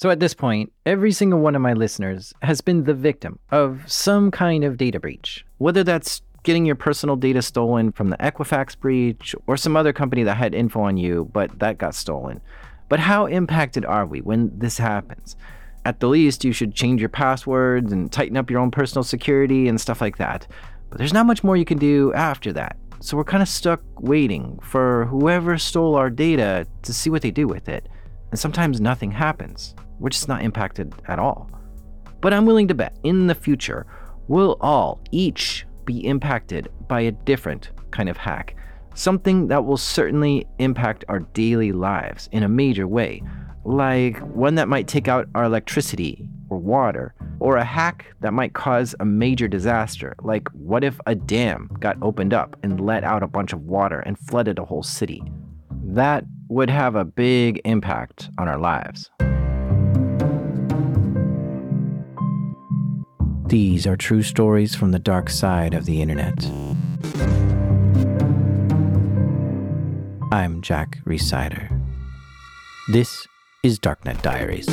So at this point, every single one of my listeners has been the victim of some kind of data breach, whether that's getting your personal data stolen from the Equifax breach or some other company that had info on you, but that got stolen. But how impacted are we when this happens? At the least, you should change your passwords and tighten up your own personal security and stuff like that. But there's not much more you can do after that. So we're kind of stuck waiting for whoever stole our data to see what they do with it. And sometimes nothing happens. We're just not impacted at all. But I'm willing to bet in the future, we'll all, each, be impacted by a different kind of hack. Something that will certainly impact our daily lives in a major way, like one that might take out our electricity or water, or a hack that might cause a major disaster, like what if a dam got opened up and let out a bunch of water and flooded a whole city? That would have a big impact on our lives. These are true stories from the dark side of the internet. I'm Jack Rhysider. This is Darknet Diaries.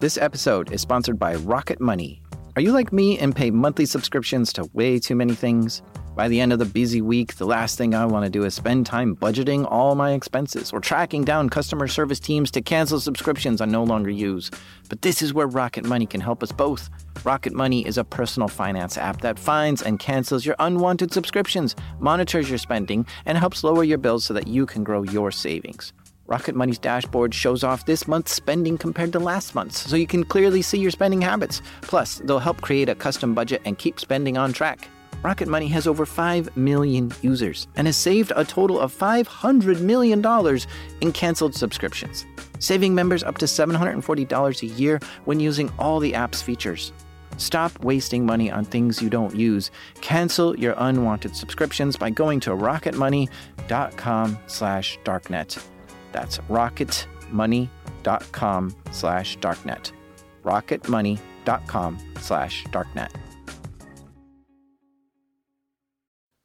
This episode is sponsored by Rocket Money. Are you like me and pay monthly subscriptions to way too many things? By the end of the busy week, the last thing I want to do is spend time budgeting all my expenses or tracking down customer service teams to cancel subscriptions I no longer use. But this is where Rocket Money can help us both. Rocket Money is a personal finance app that finds and cancels your unwanted subscriptions, monitors your spending, and helps lower your bills so that you can grow your savings. Rocket Money's dashboard shows off this month's spending compared to last month's, so you can clearly see your spending habits. Plus, they'll help create a custom budget and keep spending on track. Rocket Money has over 5 million users and has saved a total of $500 million in canceled subscriptions, saving members up to $740 a year when using all the app's features. Stop wasting money on things you don't use. Cancel your unwanted subscriptions by going to rocketmoney.com slash darknet. That's rocketmoney.com slash darknet. rocketmoney.com slash darknet.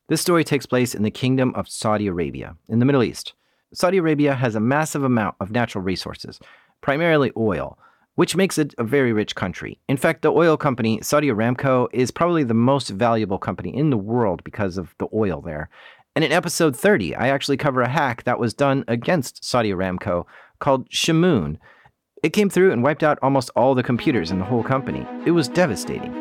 This story takes place in the Kingdom of Saudi Arabia, in the Middle East. Saudi Arabia has a massive amount of natural resources, primarily oil, which makes it a very rich country. In fact, the oil company, Saudi Aramco, is probably the most valuable company in the world because of the oil there. And in episode 30, I actually cover a hack that was done against Saudi Aramco called Shamoon. It came through and wiped out almost all the computers in the whole company. It was devastating.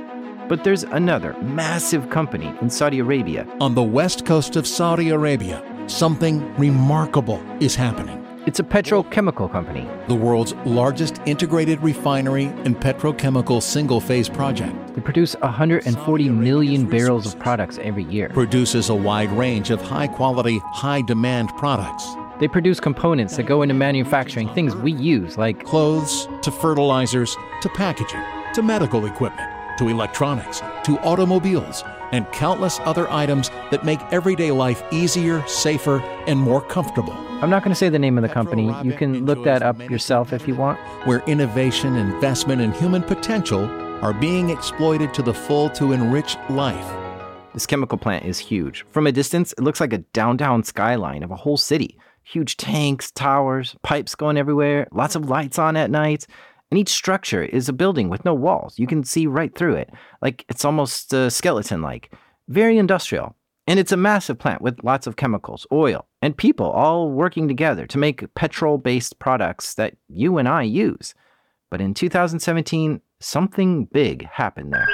But there's another massive company in Saudi Arabia. On the west coast of Saudi Arabia, something remarkable is happening. It's a petrochemical company. The world's largest integrated refinery and petrochemical single phase project. They produce 140 million barrels of products every year. Produces a wide range of high quality, high demand products. They produce components that go into manufacturing things we use, like clothes, to fertilizers, to packaging, to medical equipment, to electronics, to automobiles, and countless other items that make everyday life easier, safer, and more comfortable. I'm not going to say the name of the company. You can look that up yourself if you want. Where innovation, investment, and human potential are being exploited to the full to enrich life. This chemical plant is huge. From a distance, it looks like a downtown skyline of a whole city. Huge tanks, towers, pipes going everywhere, lots of lights on at night. And each structure is a building with no walls. You can see right through it. Like it's almost uh, skeleton like. Very industrial. And it's a massive plant with lots of chemicals, oil, and people all working together to make petrol based products that you and I use. But in 2017, something big happened there.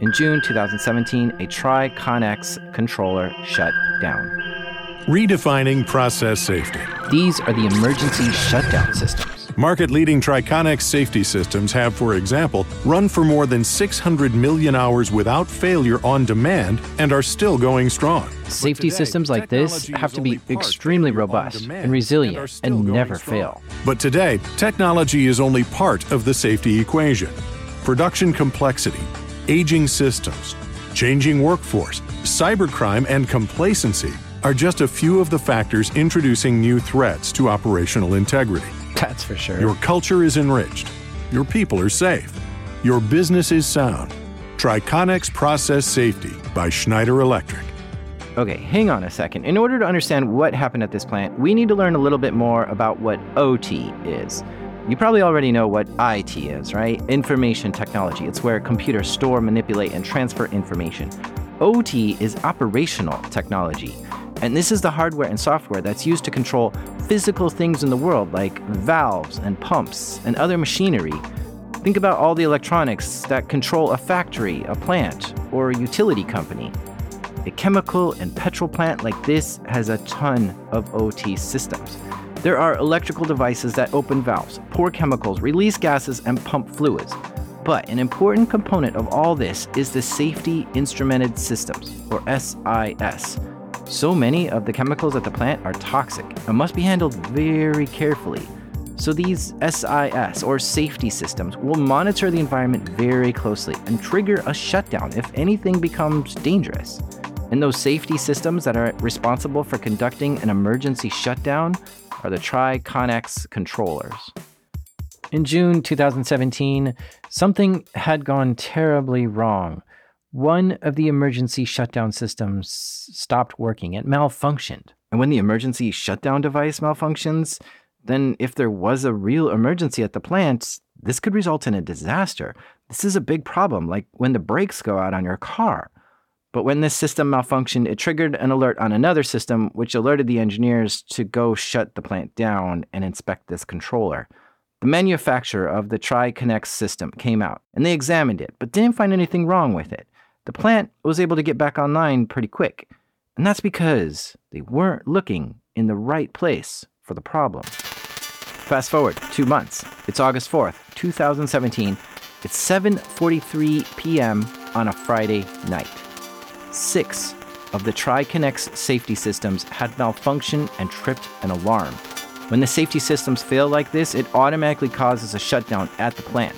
In June 2017, a Triconex controller shut down. Redefining process safety. These are the emergency shutdown systems. Market leading Triconex safety systems have, for example, run for more than 600 million hours without failure on demand and are still going strong. Safety today, systems like this have to be extremely robust and resilient and never strong. fail. But today, technology is only part of the safety equation. Production complexity, aging systems, changing workforce, cybercrime, and complacency are just a few of the factors introducing new threats to operational integrity. That's for sure. Your culture is enriched. Your people are safe. Your business is sound. Triconex Process Safety by Schneider Electric. Okay, hang on a second. In order to understand what happened at this plant, we need to learn a little bit more about what OT is. You probably already know what IT is, right? Information technology. It's where computers store, manipulate, and transfer information. OT is operational technology. And this is the hardware and software that's used to control physical things in the world like valves and pumps and other machinery. Think about all the electronics that control a factory, a plant, or a utility company. A chemical and petrol plant like this has a ton of OT systems. There are electrical devices that open valves, pour chemicals, release gases, and pump fluids. But an important component of all this is the Safety Instrumented Systems, or SIS. So many of the chemicals at the plant are toxic and must be handled very carefully. So these SIS or safety systems will monitor the environment very closely and trigger a shutdown if anything becomes dangerous. And those safety systems that are responsible for conducting an emergency shutdown are the Triconex controllers. In June 2017, something had gone terribly wrong. One of the emergency shutdown systems stopped working. It malfunctioned. And when the emergency shutdown device malfunctions, then if there was a real emergency at the plant, this could result in a disaster. This is a big problem, like when the brakes go out on your car. But when this system malfunctioned, it triggered an alert on another system, which alerted the engineers to go shut the plant down and inspect this controller. The manufacturer of the Triconex system came out and they examined it, but didn't find anything wrong with it. The plant was able to get back online pretty quick, and that's because they weren't looking in the right place for the problem. Fast forward two months. It's August 4th, 2017. It's 7:43 p.m. on a Friday night. Six of the Triconex safety systems had malfunctioned and tripped an alarm. When the safety systems fail like this, it automatically causes a shutdown at the plant.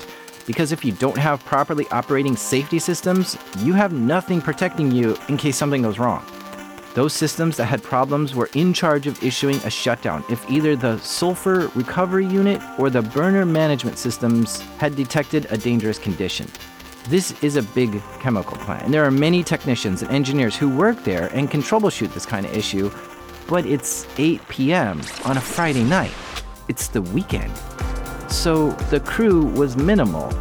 Because if you don't have properly operating safety systems, you have nothing protecting you in case something goes wrong. Those systems that had problems were in charge of issuing a shutdown if either the sulfur recovery unit or the burner management systems had detected a dangerous condition. This is a big chemical plant, and there are many technicians and engineers who work there and can troubleshoot this kind of issue, but it's 8 p.m. on a Friday night. It's the weekend. So the crew was minimal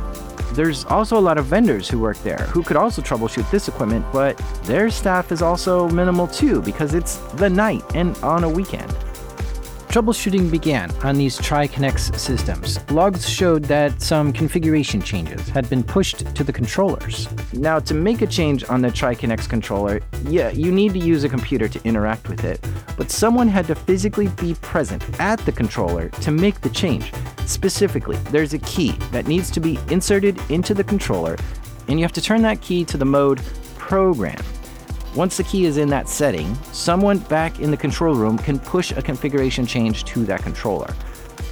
there's also a lot of vendors who work there who could also troubleshoot this equipment, but their staff is also minimal too because it's the night and on a weekend. Troubleshooting began on these Triconex systems. Logs showed that some configuration changes had been pushed to the controllers. Now, to make a change on the Triconex controller, yeah, you need to use a computer to interact with it, but someone had to physically be present at the controller to make the change. Specifically, there's a key that needs to be inserted into the controller, and you have to turn that key to the mode Program. Once the key is in that setting, someone back in the control room can push a configuration change to that controller.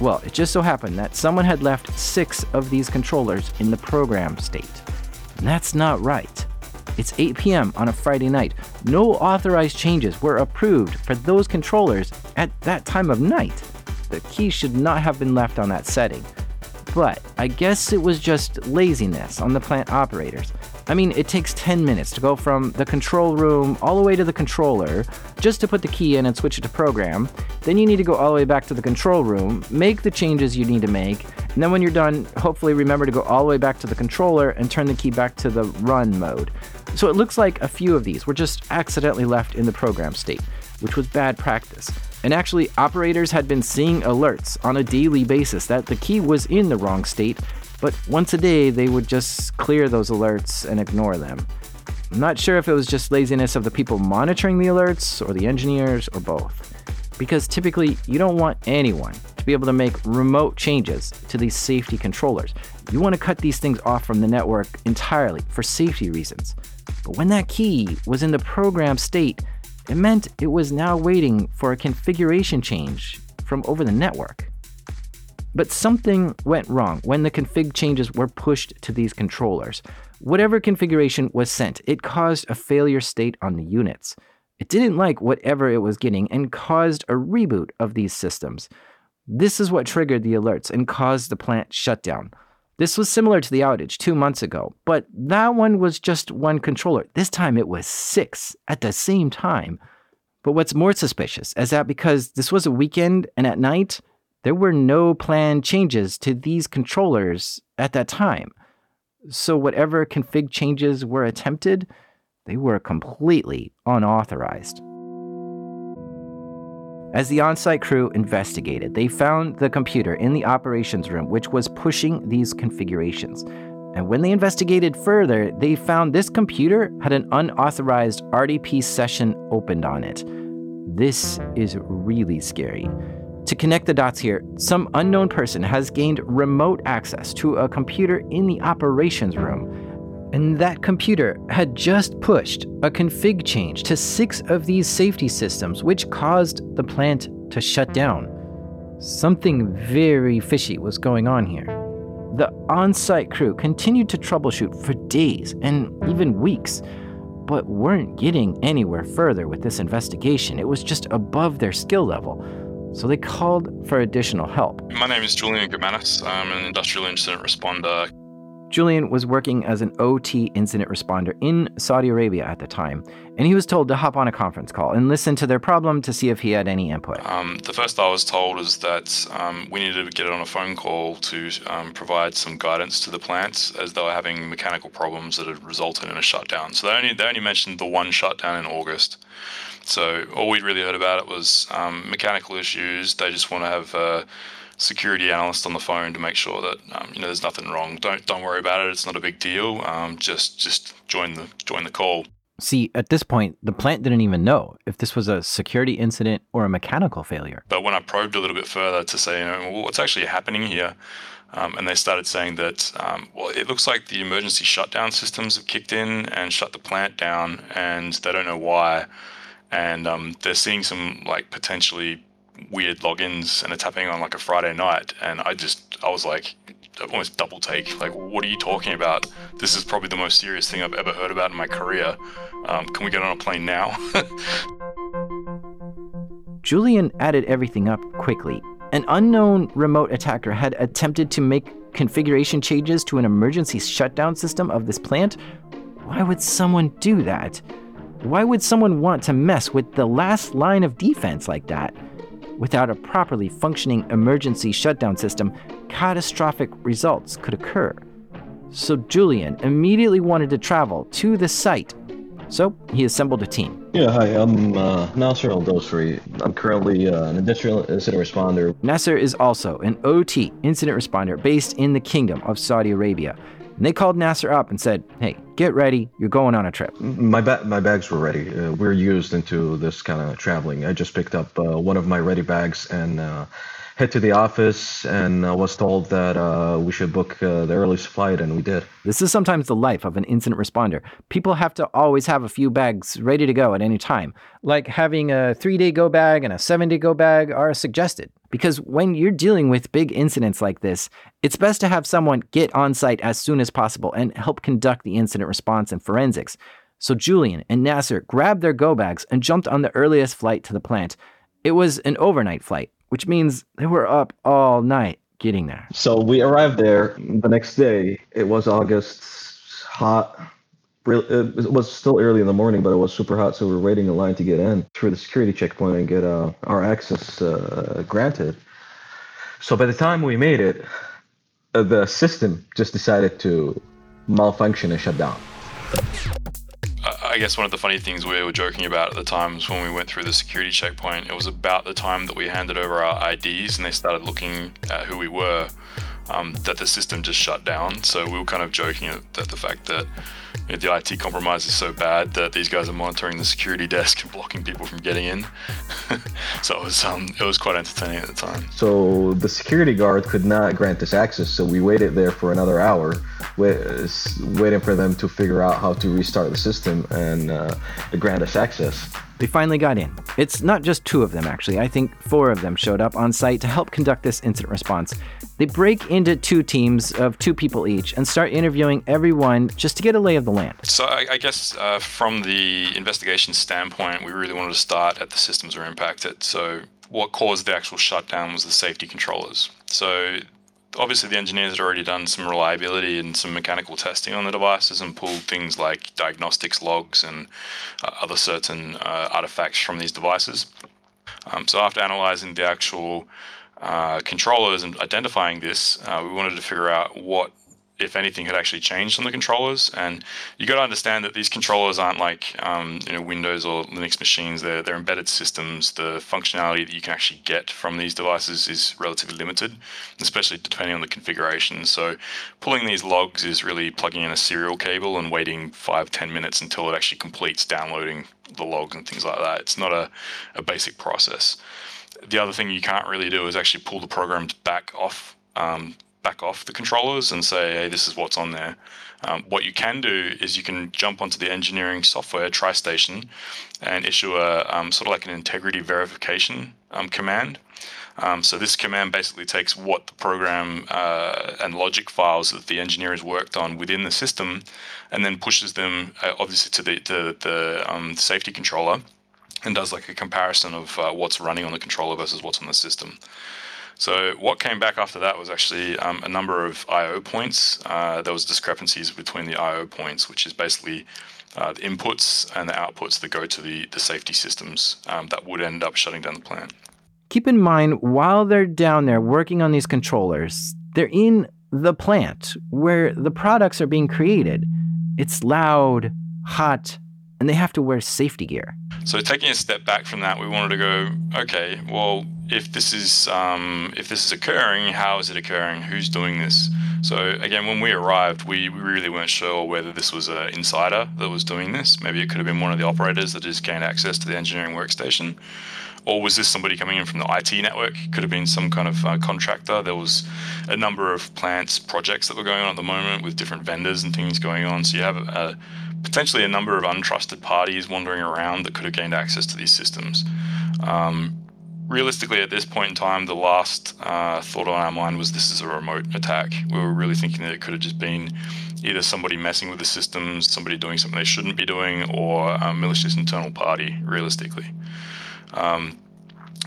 Well, it just so happened that someone had left six of these controllers in the program state. And that's not right. It's 8 p.m. on a Friday night. No authorized changes were approved for those controllers at that time of night the key should not have been left on that setting. But I guess it was just laziness on the plant operators. I mean, it takes 10 minutes to go from the control room all the way to the controller just to put the key in and switch it to program. Then you need to go all the way back to the control room, make the changes you need to make, and then when you're done, hopefully remember to go all the way back to the controller and turn the key back to the run mode. So it looks like a few of these were just accidentally left in the program state, which was bad practice. And actually, operators had been seeing alerts on a daily basis that the key was in the wrong state, but once a day they would just clear those alerts and ignore them. I'm not sure if it was just laziness of the people monitoring the alerts or the engineers or both. Because typically, you don't want anyone to be able to make remote changes to these safety controllers. You want to cut these things off from the network entirely for safety reasons. But when that key was in the program state, it meant it was now waiting for a configuration change from over the network. But something went wrong when the config changes were pushed to these controllers. Whatever configuration was sent, it caused a failure state on the units. It didn't like whatever it was getting and caused a reboot of these systems. This is what triggered the alerts and caused the plant shutdown. This was similar to the outage two months ago, but that one was just one controller. This time it was six at the same time. But what's more suspicious is that because this was a weekend and at night, there were no planned changes to these controllers at that time. So, whatever config changes were attempted, they were completely unauthorized. As the on site crew investigated, they found the computer in the operations room which was pushing these configurations. And when they investigated further, they found this computer had an unauthorized RDP session opened on it. This is really scary. To connect the dots here, some unknown person has gained remote access to a computer in the operations room. And that computer had just pushed a config change to six of these safety systems, which caused the plant to shut down. Something very fishy was going on here. The on site crew continued to troubleshoot for days and even weeks, but weren't getting anywhere further with this investigation. It was just above their skill level so they called for additional help. My name is Julian Gutmanis. I'm an industrial incident responder. Julian was working as an OT incident responder in Saudi Arabia at the time, and he was told to hop on a conference call and listen to their problem to see if he had any input. Um, the first I was told is that um, we needed to get on a phone call to um, provide some guidance to the plants as they were having mechanical problems that had resulted in a shutdown. So they only they only mentioned the one shutdown in August. So all we'd really heard about it was um, mechanical issues. They just want to have a security analyst on the phone to make sure that um, you know there's nothing wrong. Don't don't worry about it. It's not a big deal. Um, just just join the join the call. See, at this point, the plant didn't even know if this was a security incident or a mechanical failure. But when I probed a little bit further to say, you know, well, what's actually happening here, um, and they started saying that, um, well, it looks like the emergency shutdown systems have kicked in and shut the plant down, and they don't know why and um, they're seeing some like potentially weird logins and it's happening on like a Friday night. And I just, I was like, almost double take. Like, what are you talking about? This is probably the most serious thing I've ever heard about in my career. Um, can we get on a plane now? Julian added everything up quickly. An unknown remote attacker had attempted to make configuration changes to an emergency shutdown system of this plant. Why would someone do that? Why would someone want to mess with the last line of defense like that? Without a properly functioning emergency shutdown system, catastrophic results could occur. So Julian immediately wanted to travel to the site. So he assembled a team. Yeah, hi, I'm uh, Nasser Al Dosri. I'm currently uh, an industrial incident responder. Nasser is also an OT incident responder based in the Kingdom of Saudi Arabia. And they called Nasser up and said, "Hey, get ready. You're going on a trip." My ba- my bags were ready. Uh, we're used into this kind of traveling. I just picked up uh, one of my ready bags and uh, head to the office and uh, was told that uh, we should book uh, the earliest flight, and we did. This is sometimes the life of an incident responder. People have to always have a few bags ready to go at any time. Like having a three day go bag and a seven day go bag are suggested. Because when you're dealing with big incidents like this, it's best to have someone get on site as soon as possible and help conduct the incident response and forensics. So Julian and Nasser grabbed their go bags and jumped on the earliest flight to the plant. It was an overnight flight, which means they were up all night getting there. So we arrived there the next day. It was August, hot. It was still early in the morning, but it was super hot, so we were waiting in line to get in through the security checkpoint and get uh, our access uh, granted. So by the time we made it, uh, the system just decided to malfunction and shut down. I guess one of the funny things we were joking about at the times when we went through the security checkpoint, it was about the time that we handed over our IDs and they started looking at who we were, um, that the system just shut down. So we were kind of joking at, at the fact that you know, the IT compromise is so bad that these guys are monitoring the security desk and blocking people from getting in. so it was um, it was quite entertaining at the time. So the security guard could not grant us access, so we waited there for another hour waiting for them to figure out how to restart the system and uh, grant us access. They finally got in. It's not just two of them, actually. I think four of them showed up on site to help conduct this incident response. They break into two teams of two people each and start interviewing everyone just to get a lay of the land? So I, I guess uh, from the investigation standpoint, we really wanted to start at the systems that were impacted. So what caused the actual shutdown was the safety controllers. So obviously the engineers had already done some reliability and some mechanical testing on the devices and pulled things like diagnostics logs and uh, other certain uh, artifacts from these devices. Um, so after analyzing the actual uh, controllers and identifying this, uh, we wanted to figure out what if anything had actually changed on the controllers. And you got to understand that these controllers aren't like um, you know Windows or Linux machines. They're they're embedded systems. The functionality that you can actually get from these devices is relatively limited, especially depending on the configuration. So pulling these logs is really plugging in a serial cable and waiting five ten minutes until it actually completes downloading the logs and things like that. It's not a, a basic process. The other thing you can't really do is actually pull the programs back off um, back off the controllers and say, hey, this is what's on there. Um, what you can do is you can jump onto the engineering software TriStation and issue a um, sort of like an integrity verification um, command. Um, so this command basically takes what the program uh, and logic files that the engineer has worked on within the system, and then pushes them uh, obviously to the to the um, safety controller, and does like a comparison of uh, what's running on the controller versus what's on the system. So what came back after that was actually um, a number of I/O points. Uh, there was discrepancies between the I/O points, which is basically uh, the inputs and the outputs that go to the the safety systems um, that would end up shutting down the plant. Keep in mind, while they're down there working on these controllers, they're in the plant where the products are being created. It's loud, hot, and they have to wear safety gear. So taking a step back from that, we wanted to go, okay, well, if this is um, if this is occurring, how is it occurring? Who's doing this? So again, when we arrived, we, we really weren't sure whether this was an insider that was doing this. Maybe it could have been one of the operators that just gained access to the engineering workstation, or was this somebody coming in from the IT network? Could have been some kind of uh, contractor. There was a number of plants projects that were going on at the moment with different vendors and things going on. So you have a, potentially a number of untrusted parties wandering around that could have gained access to these systems. Um, realistically, at this point in time, the last uh, thought on our mind was this is a remote attack. We were really thinking that it could have just been either somebody messing with the systems, somebody doing something they shouldn't be doing, or a malicious internal party, realistically. Um,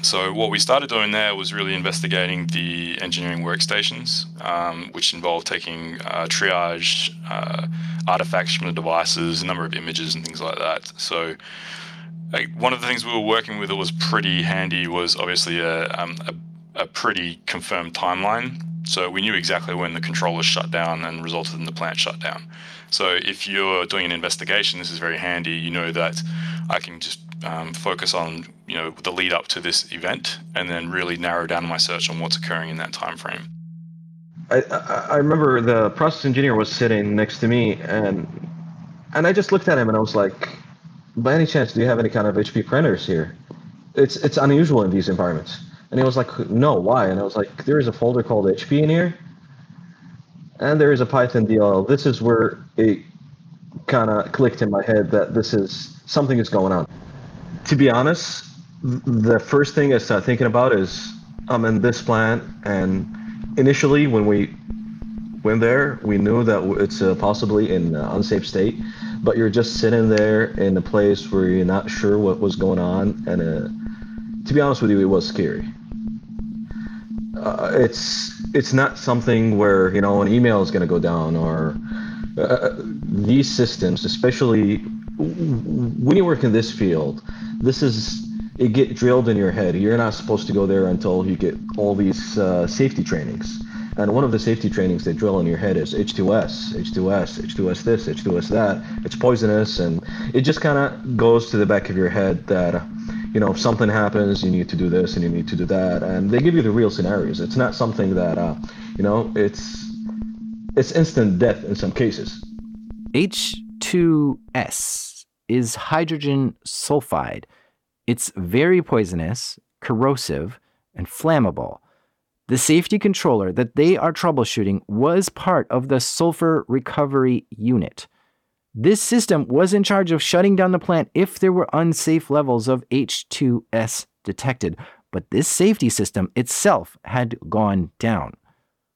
so what we started doing there was really investigating the engineering workstations, um, which involved taking uh, triage uh, artifacts from the devices, a number of images and things like that. So one of the things we were working with that was pretty handy was obviously a, um, a, a pretty confirmed timeline. So we knew exactly when the controller shut down and resulted in the plant shutdown. So if you're doing an investigation, this is very handy. You know that I can just um, focus on you know the lead up to this event, and then really narrow down my search on what's occurring in that time frame. I, I, remember the process engineer was sitting next to me, and and I just looked at him and I was like, by any chance, do you have any kind of HP printers here? It's it's unusual in these environments. And he was like, no, why? And I was like, there is a folder called HP in here, and there is a Python DLL. This is where it kind of clicked in my head that this is something is going on. To be honest, the first thing I start thinking about is I'm in this plant, and initially when we went there, we knew that it's uh, possibly in uh, unsafe state but you're just sitting there in a place where you're not sure what was going on, and uh, to be honest with you, it was scary. Uh, it's it's not something where you know an email is going to go down or uh, these systems, especially when you work in this field, this is it get drilled in your head. You're not supposed to go there until you get all these uh, safety trainings. And one of the safety trainings they drill in your head is H2S, H2S, H2S this, H2S that. It's poisonous, and it just kind of goes to the back of your head that, you know, if something happens, you need to do this and you need to do that. And they give you the real scenarios. It's not something that, uh, you know, it's it's instant death in some cases. H2S is hydrogen sulfide. It's very poisonous, corrosive, and flammable. The safety controller that they are troubleshooting was part of the sulfur recovery unit. This system was in charge of shutting down the plant if there were unsafe levels of H2S detected, but this safety system itself had gone down.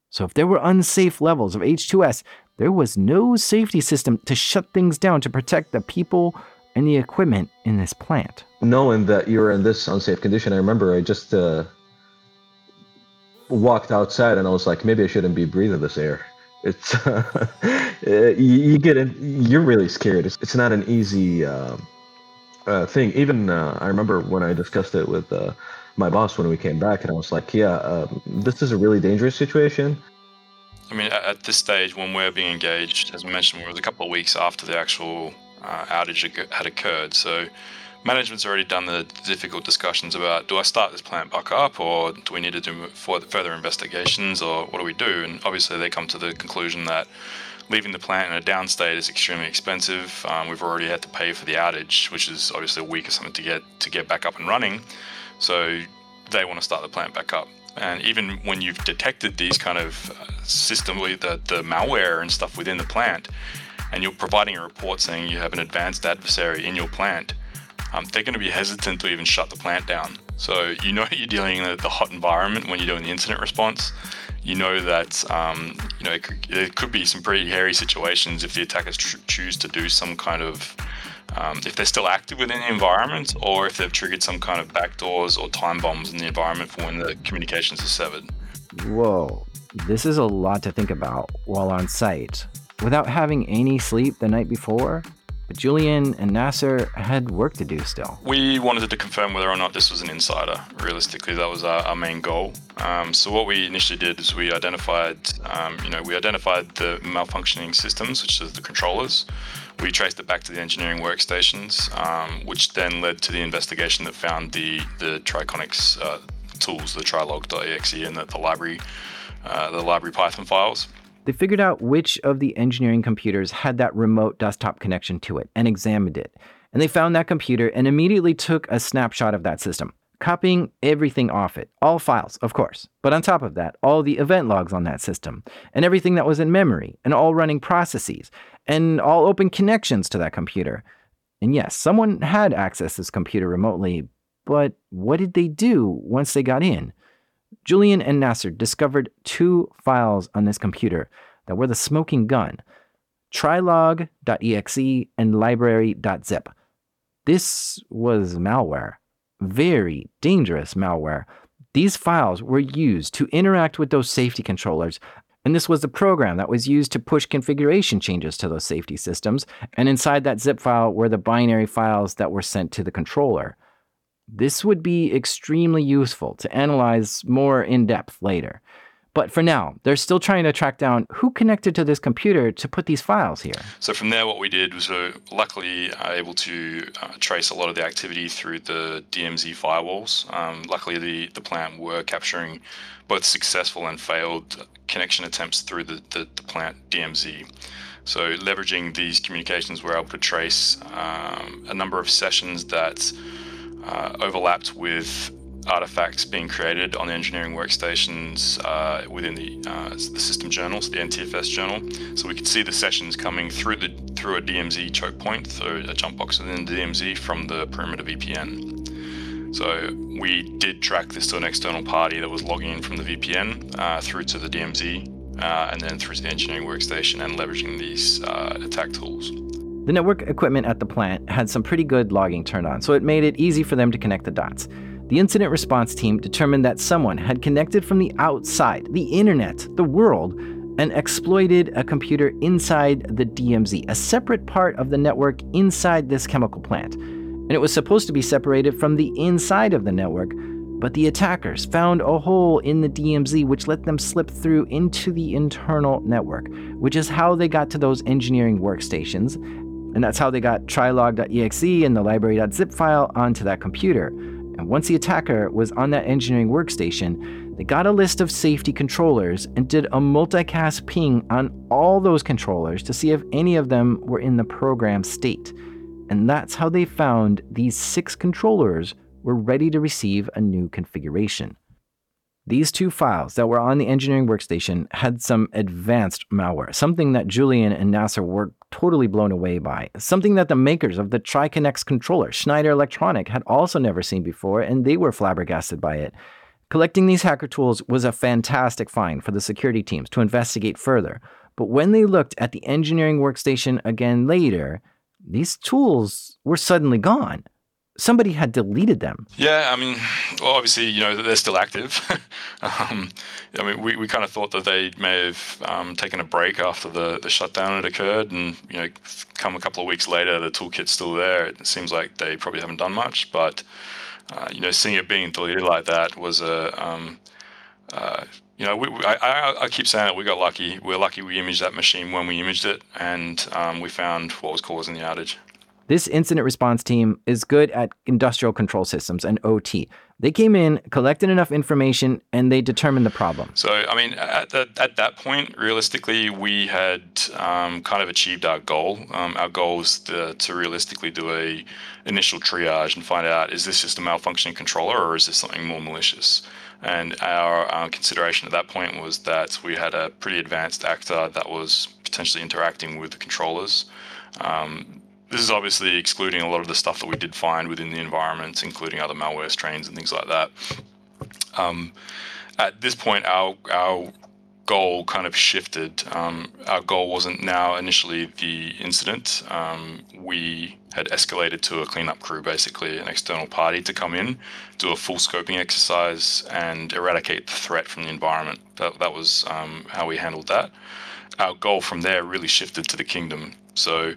So if there were unsafe levels of H2S, there was no safety system to shut things down to protect the people and the equipment in this plant. Knowing that you were in this unsafe condition, I remember I just uh, walked outside and I was like, maybe I shouldn't be breathing this air. It's uh, you, get in, you're really scared. It's, it's not an easy uh, uh, thing. Even uh, I remember when I discussed it with uh, my boss when we came back, and I was like, yeah, um, this is a really dangerous situation. I mean, at this stage, when we're being engaged, as we mentioned, it was a couple of weeks after the actual uh, outage had occurred. So management's already done the difficult discussions about do I start this plant back up or do we need to do further investigations or what do we do? And obviously, they come to the conclusion that leaving the plant in a down state is extremely expensive. Um, we've already had to pay for the outage, which is obviously a week or something to get to get back up and running. So they want to start the plant back up. And even when you've detected these kind of uh, system, the, the malware and stuff within the plant, and you're providing a report saying you have an advanced adversary in your plant, um, they're going to be hesitant to even shut the plant down. So you know you're dealing in the hot environment when you're doing the incident response. You know that um, you know it could, there could be some pretty hairy situations if the attackers tr- choose to do some kind of um, if they're still active within the environment or if they've triggered some kind of backdoors or time bombs in the environment for when the communications are severed. Whoa, this is a lot to think about while on site. Without having any sleep the night before, but Julian and Nasser had work to do still. We wanted to confirm whether or not this was an insider. Realistically, that was our, our main goal. Um, so what we initially did is we identified, um, you know, we identified the malfunctioning systems, which is the controllers. We traced it back to the engineering workstations, um, which then led to the investigation that found the the Triconex uh, tools, the trilog.exe, and the, the library, uh, the library Python files. They figured out which of the engineering computers had that remote desktop connection to it and examined it. And they found that computer and immediately took a snapshot of that system, copying everything off it. All files, of course. But on top of that, all the event logs on that system, and everything that was in memory, and all running processes, and all open connections to that computer. And yes, someone had accessed this computer remotely, but what did they do once they got in? Julian and Nasser discovered two files on this computer that were the smoking gun trilog.exe and library.zip. This was malware, very dangerous malware. These files were used to interact with those safety controllers, and this was the program that was used to push configuration changes to those safety systems. And inside that zip file were the binary files that were sent to the controller. This would be extremely useful to analyze more in depth later. But for now, they're still trying to track down who connected to this computer to put these files here. So from there, what we did was uh, luckily uh, able to uh, trace a lot of the activity through the DMZ firewalls. Um, luckily, the, the plant were capturing both successful and failed connection attempts through the, the, the plant DMZ. So leveraging these communications, we're able to trace um, a number of sessions that uh, overlapped with artifacts being created on the engineering workstations uh, within the, uh, the system journals, the NTFS journal. So we could see the sessions coming through the through a DMZ choke point, through a jump box within the DMZ from the perimeter VPN. So we did track this to an external party that was logging in from the VPN uh, through to the DMZ uh, and then through to the engineering workstation and leveraging these uh, attack tools. The network equipment at the plant had some pretty good logging turned on, so it made it easy for them to connect the dots. The incident response team determined that someone had connected from the outside, the internet, the world, and exploited a computer inside the DMZ, a separate part of the network inside this chemical plant. And it was supposed to be separated from the inside of the network, but the attackers found a hole in the DMZ which let them slip through into the internal network, which is how they got to those engineering workstations and that's how they got trilog.exe and the library.zip file onto that computer. And once the attacker was on that engineering workstation, they got a list of safety controllers and did a multicast ping on all those controllers to see if any of them were in the program state. And that's how they found these six controllers were ready to receive a new configuration. These two files that were on the engineering workstation had some advanced malware, something that Julian and Nasser were totally blown away by, something that the makers of the Triconex controller, Schneider Electronic, had also never seen before, and they were flabbergasted by it. Collecting these hacker tools was a fantastic find for the security teams to investigate further, But when they looked at the engineering workstation again later, these tools were suddenly gone somebody had deleted them. Yeah, I mean, well, obviously, you know, they're still active. um, I mean, we, we kind of thought that they may have um, taken a break after the, the shutdown had occurred, and you know, come a couple of weeks later, the toolkit's still there. It seems like they probably haven't done much, but uh, you know, seeing it being deleted like that was a um, uh, you know, we, I, I, keep saying that we got lucky. We're lucky we imaged that machine when we imaged it, and um, we found what was causing the outage. This incident response team is good at industrial control systems and OT. They came in, collected enough information, and they determined the problem. So, I mean, at, the, at that point, realistically, we had um, kind of achieved our goal. Um, our goal was to, to, realistically do a initial triage and find out is this just a malfunctioning controller or is this something more malicious? And our uh, consideration at that point was that we had a pretty advanced actor that was potentially interacting with the controllers. Um, this is obviously excluding a lot of the stuff that we did find within the environment, including other malware strains and things like that. Um, at this point, our our goal kind of shifted. Um, our goal wasn't now initially the incident. Um, we had escalated to a cleanup crew, basically an external party, to come in, do a full scoping exercise, and eradicate the threat from the environment. That, that was um, how we handled that. Our goal from there really shifted to the kingdom. So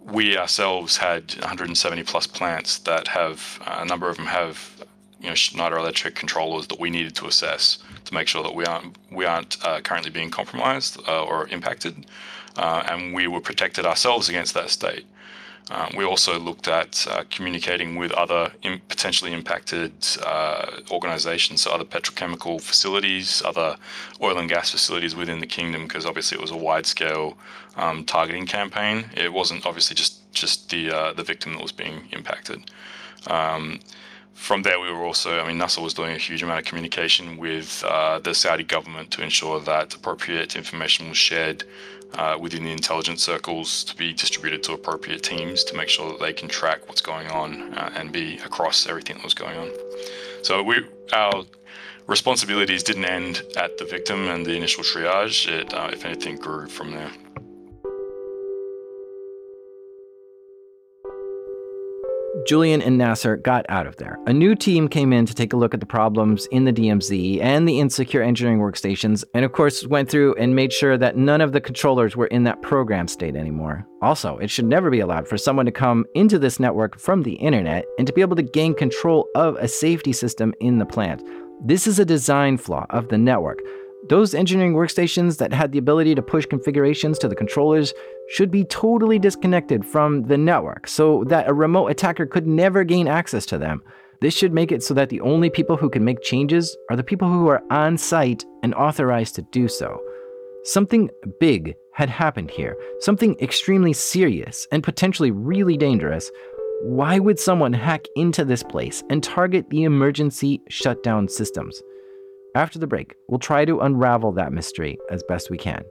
we ourselves had 170 plus plants that have a number of them have you know Schneider Electric controllers that we needed to assess to make sure that we aren't we aren't uh, currently being compromised uh, or impacted, uh, and we were protected ourselves against that state. Um, we also looked at uh, communicating with other in potentially impacted uh, organizations, so other petrochemical facilities, other oil and gas facilities within the kingdom, because obviously it was a wide scale um, targeting campaign. It wasn't obviously just just the uh, the victim that was being impacted. Um, from there, we were also, I mean, Nasser was doing a huge amount of communication with uh, the Saudi government to ensure that appropriate information was shared uh, within the intelligence circles to be distributed to appropriate teams to make sure that they can track what's going on uh, and be across everything that was going on. So we, our responsibilities didn't end at the victim and the initial triage. It, uh, if anything, grew from there. Julian and Nasser got out of there. A new team came in to take a look at the problems in the DMZ and the insecure engineering workstations, and of course, went through and made sure that none of the controllers were in that program state anymore. Also, it should never be allowed for someone to come into this network from the internet and to be able to gain control of a safety system in the plant. This is a design flaw of the network. Those engineering workstations that had the ability to push configurations to the controllers should be totally disconnected from the network so that a remote attacker could never gain access to them. This should make it so that the only people who can make changes are the people who are on site and authorized to do so. Something big had happened here, something extremely serious and potentially really dangerous. Why would someone hack into this place and target the emergency shutdown systems? After the break, we'll try to unravel that mystery as best we can.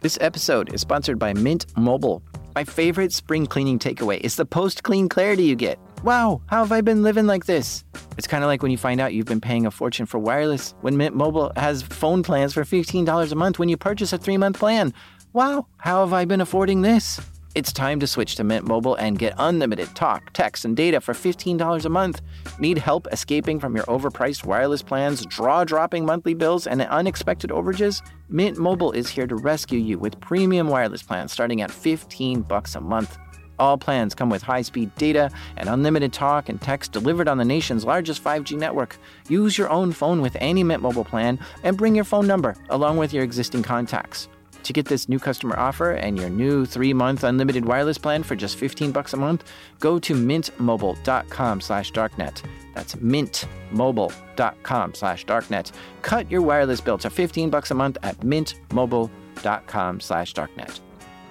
This episode is sponsored by Mint Mobile. My favorite spring cleaning takeaway is the post clean clarity you get. Wow, how have I been living like this? It's kind of like when you find out you've been paying a fortune for wireless when Mint Mobile has phone plans for $15 a month when you purchase a three month plan. Wow, how have I been affording this? It's time to switch to Mint Mobile and get unlimited talk, text, and data for $15 a month. Need help escaping from your overpriced wireless plans, draw dropping monthly bills, and unexpected overages? Mint Mobile is here to rescue you with premium wireless plans starting at 15 bucks a month. All plans come with high-speed data and unlimited talk and text delivered on the nation's largest 5G network. Use your own phone with any Mint Mobile plan and bring your phone number along with your existing contacts. To get this new customer offer and your new three-month unlimited wireless plan for just 15 bucks a month, go to mintmobile.com slash darknet. That's mintmobile.com slash darknet. Cut your wireless bill to 15 bucks a month at mintmobile.com slash darknet.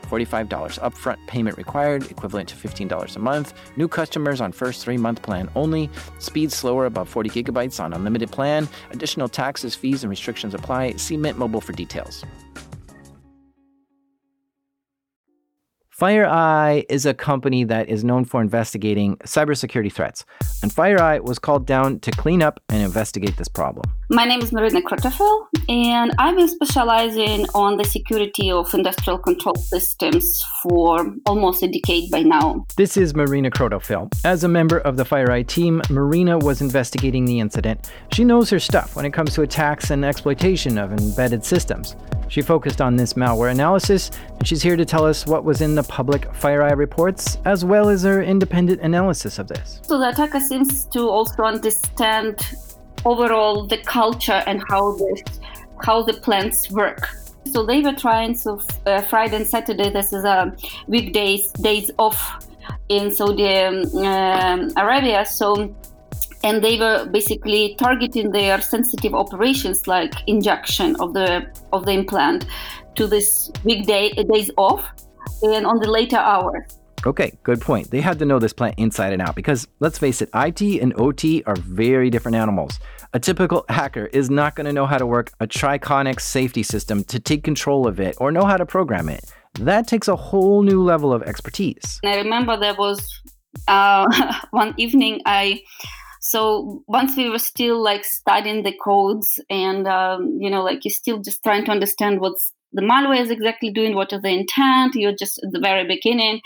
$45 upfront payment required, equivalent to $15 a month. New customers on first three month plan only. Speed slower above 40 gigabytes on unlimited plan. Additional taxes, fees, and restrictions apply. See Mint Mobile for details. FireEye is a company that is known for investigating cybersecurity threats, and FireEye was called down to clean up and investigate this problem. My name is Marina Krotofil, and I've been specializing on the security of industrial control systems for almost a decade by now. This is Marina Krotofil. As a member of the FireEye team, Marina was investigating the incident. She knows her stuff when it comes to attacks and exploitation of embedded systems. She focused on this malware analysis, and she's here to tell us what was in the public FireEye reports, as well as her independent analysis of this. So the attacker seems to also understand overall the culture and how this, how the plants work. So they were trying. So uh, Friday and Saturday, this is a weekdays days off in Saudi um, Arabia. So and they were basically targeting their sensitive operations like injection of the of the implant to this weekday days off and on the later hours. Okay, good point. They had to know this plant inside and out because let's face it, IT and OT are very different animals. A typical hacker is not going to know how to work a Triconex safety system to take control of it or know how to program it. That takes a whole new level of expertise. I remember there was uh, one evening I so once we were still like studying the codes and um, you know like you're still just trying to understand what's the malware is exactly doing what is the intent you're just at the very beginning.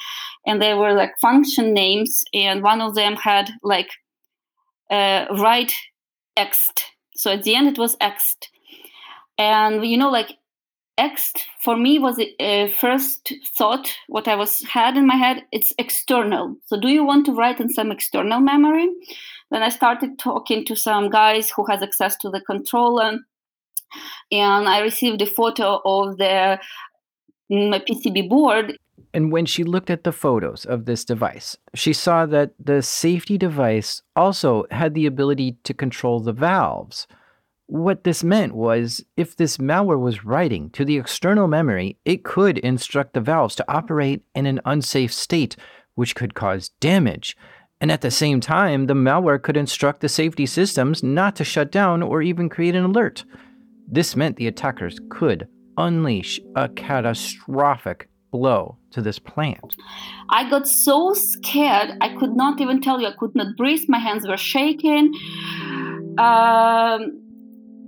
And there were like function names and one of them had like uh, write ext. So at the end it was ext. And you know like ext for me was a first thought what i was had in my head it's external. So do you want to write in some external memory then I started talking to some guys who has access to the controller, and I received a photo of the mm, my PCB board. And when she looked at the photos of this device, she saw that the safety device also had the ability to control the valves. What this meant was if this malware was writing to the external memory, it could instruct the valves to operate in an unsafe state, which could cause damage. And at the same time, the malware could instruct the safety systems not to shut down or even create an alert. This meant the attackers could unleash a catastrophic blow to this plant. I got so scared, I could not even tell you. I could not breathe. My hands were shaking. Um,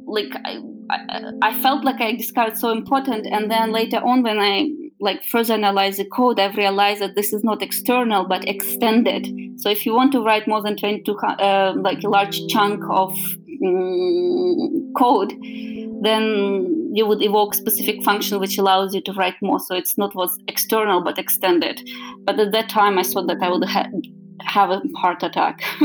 like I, I, I felt like I discovered so important. And then later on, when I like further analyze the code, I've realized that this is not external but extended. So if you want to write more than 22, uh, like a large chunk of um, code, then you would evoke specific function which allows you to write more. So it's not was external but extended. But at that time, I thought that I would ha- have a heart attack.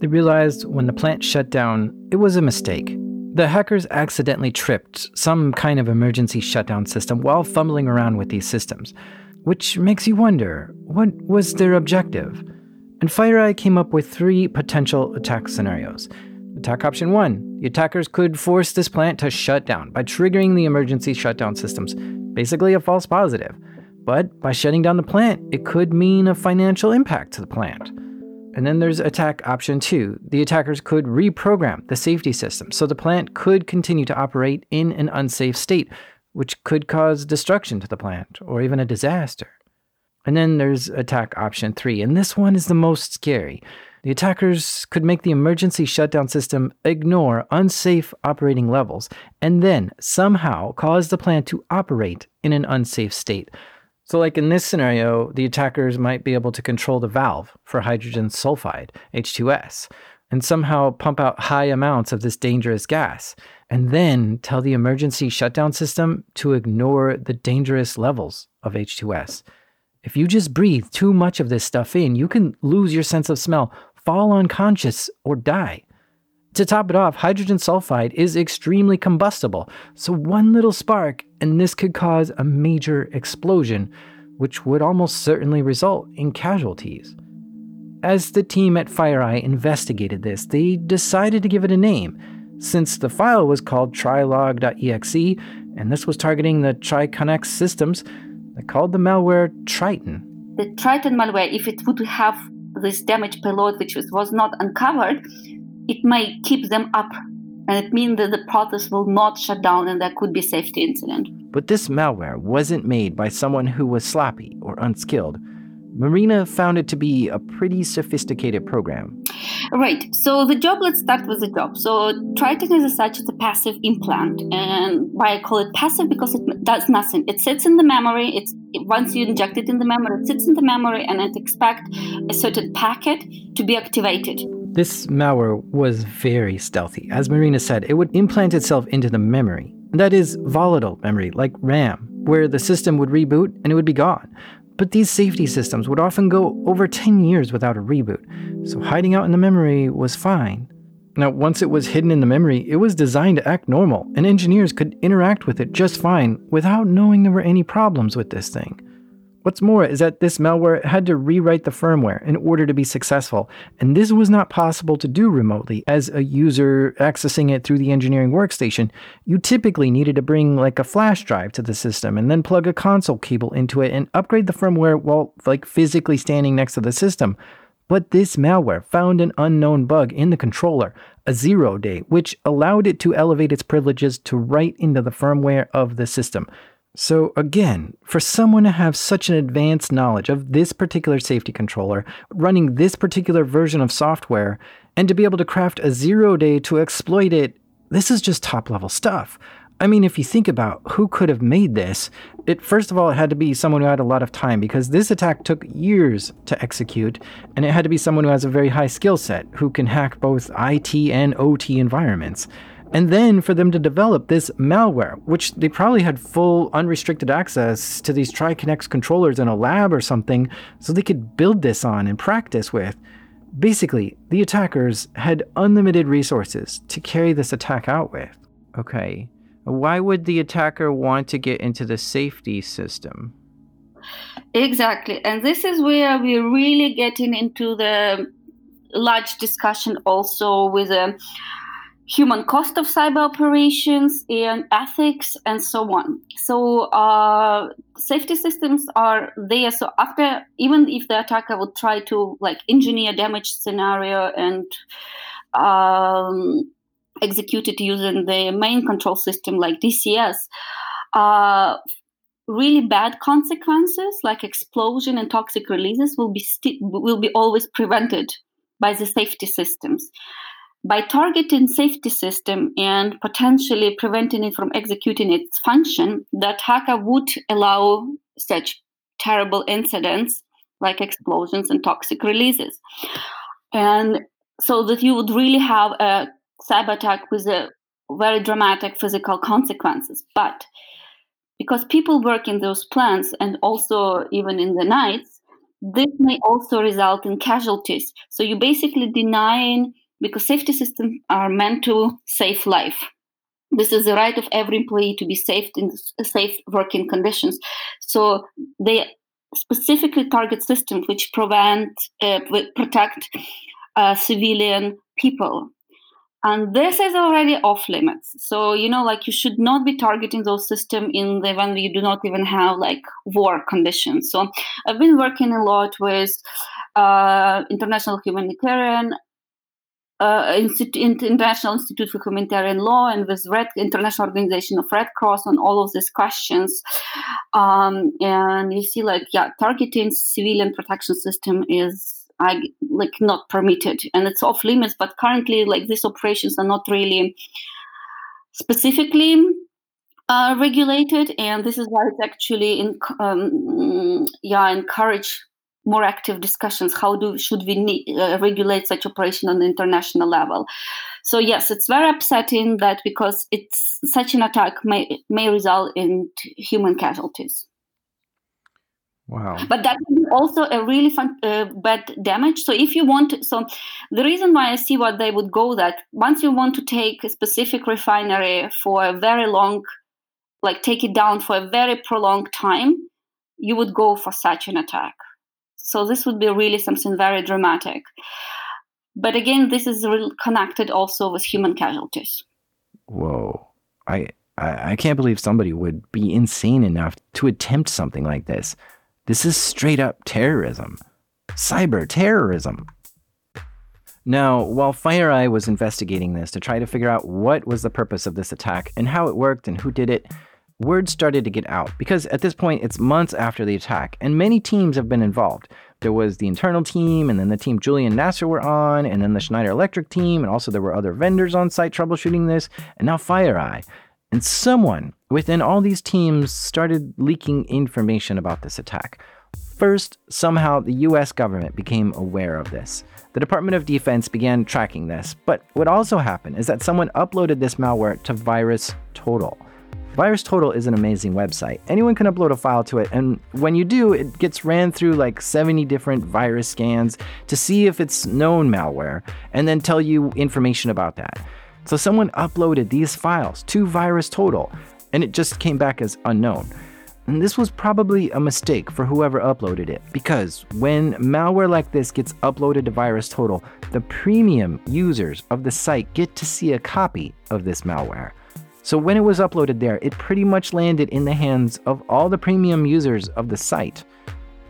they realized when the plant shut down, it was a mistake. The hackers accidentally tripped some kind of emergency shutdown system while fumbling around with these systems, which makes you wonder what was their objective? And FireEye came up with three potential attack scenarios. Attack option one the attackers could force this plant to shut down by triggering the emergency shutdown systems, basically a false positive. But by shutting down the plant, it could mean a financial impact to the plant. And then there's attack option two. The attackers could reprogram the safety system so the plant could continue to operate in an unsafe state, which could cause destruction to the plant or even a disaster. And then there's attack option three, and this one is the most scary. The attackers could make the emergency shutdown system ignore unsafe operating levels and then somehow cause the plant to operate in an unsafe state so, like in this scenario, the attackers might be able to control the valve for hydrogen sulfide, H2S, and somehow pump out high amounts of this dangerous gas, and then tell the emergency shutdown system to ignore the dangerous levels of H2S. If you just breathe too much of this stuff in, you can lose your sense of smell, fall unconscious, or die. To top it off, hydrogen sulfide is extremely combustible, so one little spark and this could cause a major explosion, which would almost certainly result in casualties. As the team at FireEye investigated this, they decided to give it a name, since the file was called trilog.exe, and this was targeting the Triconex systems, they called the malware Triton. The Triton malware, if it would have this damage payload which was not uncovered, it may keep them up And it means that the process will not shut down and there could be safety incident. But this malware wasn't made by someone who was sloppy or unskilled. Marina found it to be a pretty sophisticated program. Right. So the job, let's start with the job. So Triton is such as a passive implant. And why I call it passive? Because it does nothing. It sits in the memory. It's once you inject it in the memory, it sits in the memory and it expects a certain packet to be activated. This malware was very stealthy. As Marina said, it would implant itself into the memory. That is volatile memory, like RAM, where the system would reboot and it would be gone. But these safety systems would often go over 10 years without a reboot, so hiding out in the memory was fine. Now, once it was hidden in the memory, it was designed to act normal, and engineers could interact with it just fine without knowing there were any problems with this thing. What's more is that this malware had to rewrite the firmware in order to be successful, and this was not possible to do remotely. As a user accessing it through the engineering workstation, you typically needed to bring like a flash drive to the system and then plug a console cable into it and upgrade the firmware while like physically standing next to the system. But this malware found an unknown bug in the controller, a zero day, which allowed it to elevate its privileges to right into the firmware of the system. So, again, for someone to have such an advanced knowledge of this particular safety controller, running this particular version of software, and to be able to craft a zero day to exploit it, this is just top level stuff. I mean, if you think about who could have made this, it first of all it had to be someone who had a lot of time because this attack took years to execute, and it had to be someone who has a very high skill set who can hack both IT and OT environments and then for them to develop this malware, which they probably had full unrestricted access to these Triconex controllers in a lab or something, so they could build this on and practice with. Basically, the attackers had unlimited resources to carry this attack out with. Okay, why would the attacker want to get into the safety system? Exactly, and this is where we're really getting into the large discussion also with a um, human cost of cyber operations and ethics and so on. So uh, safety systems are there. So after even if the attacker would try to like engineer damage scenario and um, execute it using the main control system like dcs uh, really bad consequences like explosion and toxic releases will be st- will be always prevented by the safety systems by targeting safety system and potentially preventing it from executing its function, the attacker would allow such terrible incidents like explosions and toxic releases. And so that you would really have a cyber attack with a very dramatic physical consequences. But because people work in those plants and also even in the nights, this may also result in casualties. So you're basically denying because safety systems are meant to save life. This is the right of every employee to be safe in safe working conditions. So they specifically target systems which prevent, uh, protect uh, civilian people. And this is already off limits. So, you know, like you should not be targeting those systems in the when you do not even have like war conditions. So I've been working a lot with uh, international humanitarian uh, International Institute for Humanitarian Law and with Red International Organization of Red Cross on all of these questions. Um, and you see, like, yeah, targeting civilian protection system is I, like not permitted and it's off limits. But currently, like, these operations are not really specifically uh, regulated, and this is why it's actually in, um, yeah encourage more active discussions how do should we need, uh, regulate such operation on the international level so yes it's very upsetting that because it's such an attack may may result in human casualties Wow. But that is also a really fun, uh, bad damage. So if you want, to, so the reason why I see what they would go that once you want to take a specific refinery for a very long, like take it down for a very prolonged time, you would go for such an attack. So this would be really something very dramatic. But again, this is connected also with human casualties. Whoa. I, I, I can't believe somebody would be insane enough to attempt something like this. This is straight up terrorism. Cyber terrorism. Now, while FireEye was investigating this to try to figure out what was the purpose of this attack and how it worked and who did it, word started to get out because at this point it's months after the attack and many teams have been involved. There was the internal team, and then the team Julian Nasser were on, and then the Schneider Electric team, and also there were other vendors on site troubleshooting this, and now FireEye. And someone within all these teams started leaking information about this attack. First, somehow the US government became aware of this. The Department of Defense began tracking this, but what also happened is that someone uploaded this malware to Virus Total. VirusTotal is an amazing website. Anyone can upload a file to it, and when you do, it gets ran through like 70 different virus scans to see if it's known malware, and then tell you information about that. So someone uploaded these files to VirusTotal, and it just came back as unknown. And this was probably a mistake for whoever uploaded it, because when malware like this gets uploaded to VirusTotal, the premium users of the site get to see a copy of this malware. So when it was uploaded there, it pretty much landed in the hands of all the premium users of the site.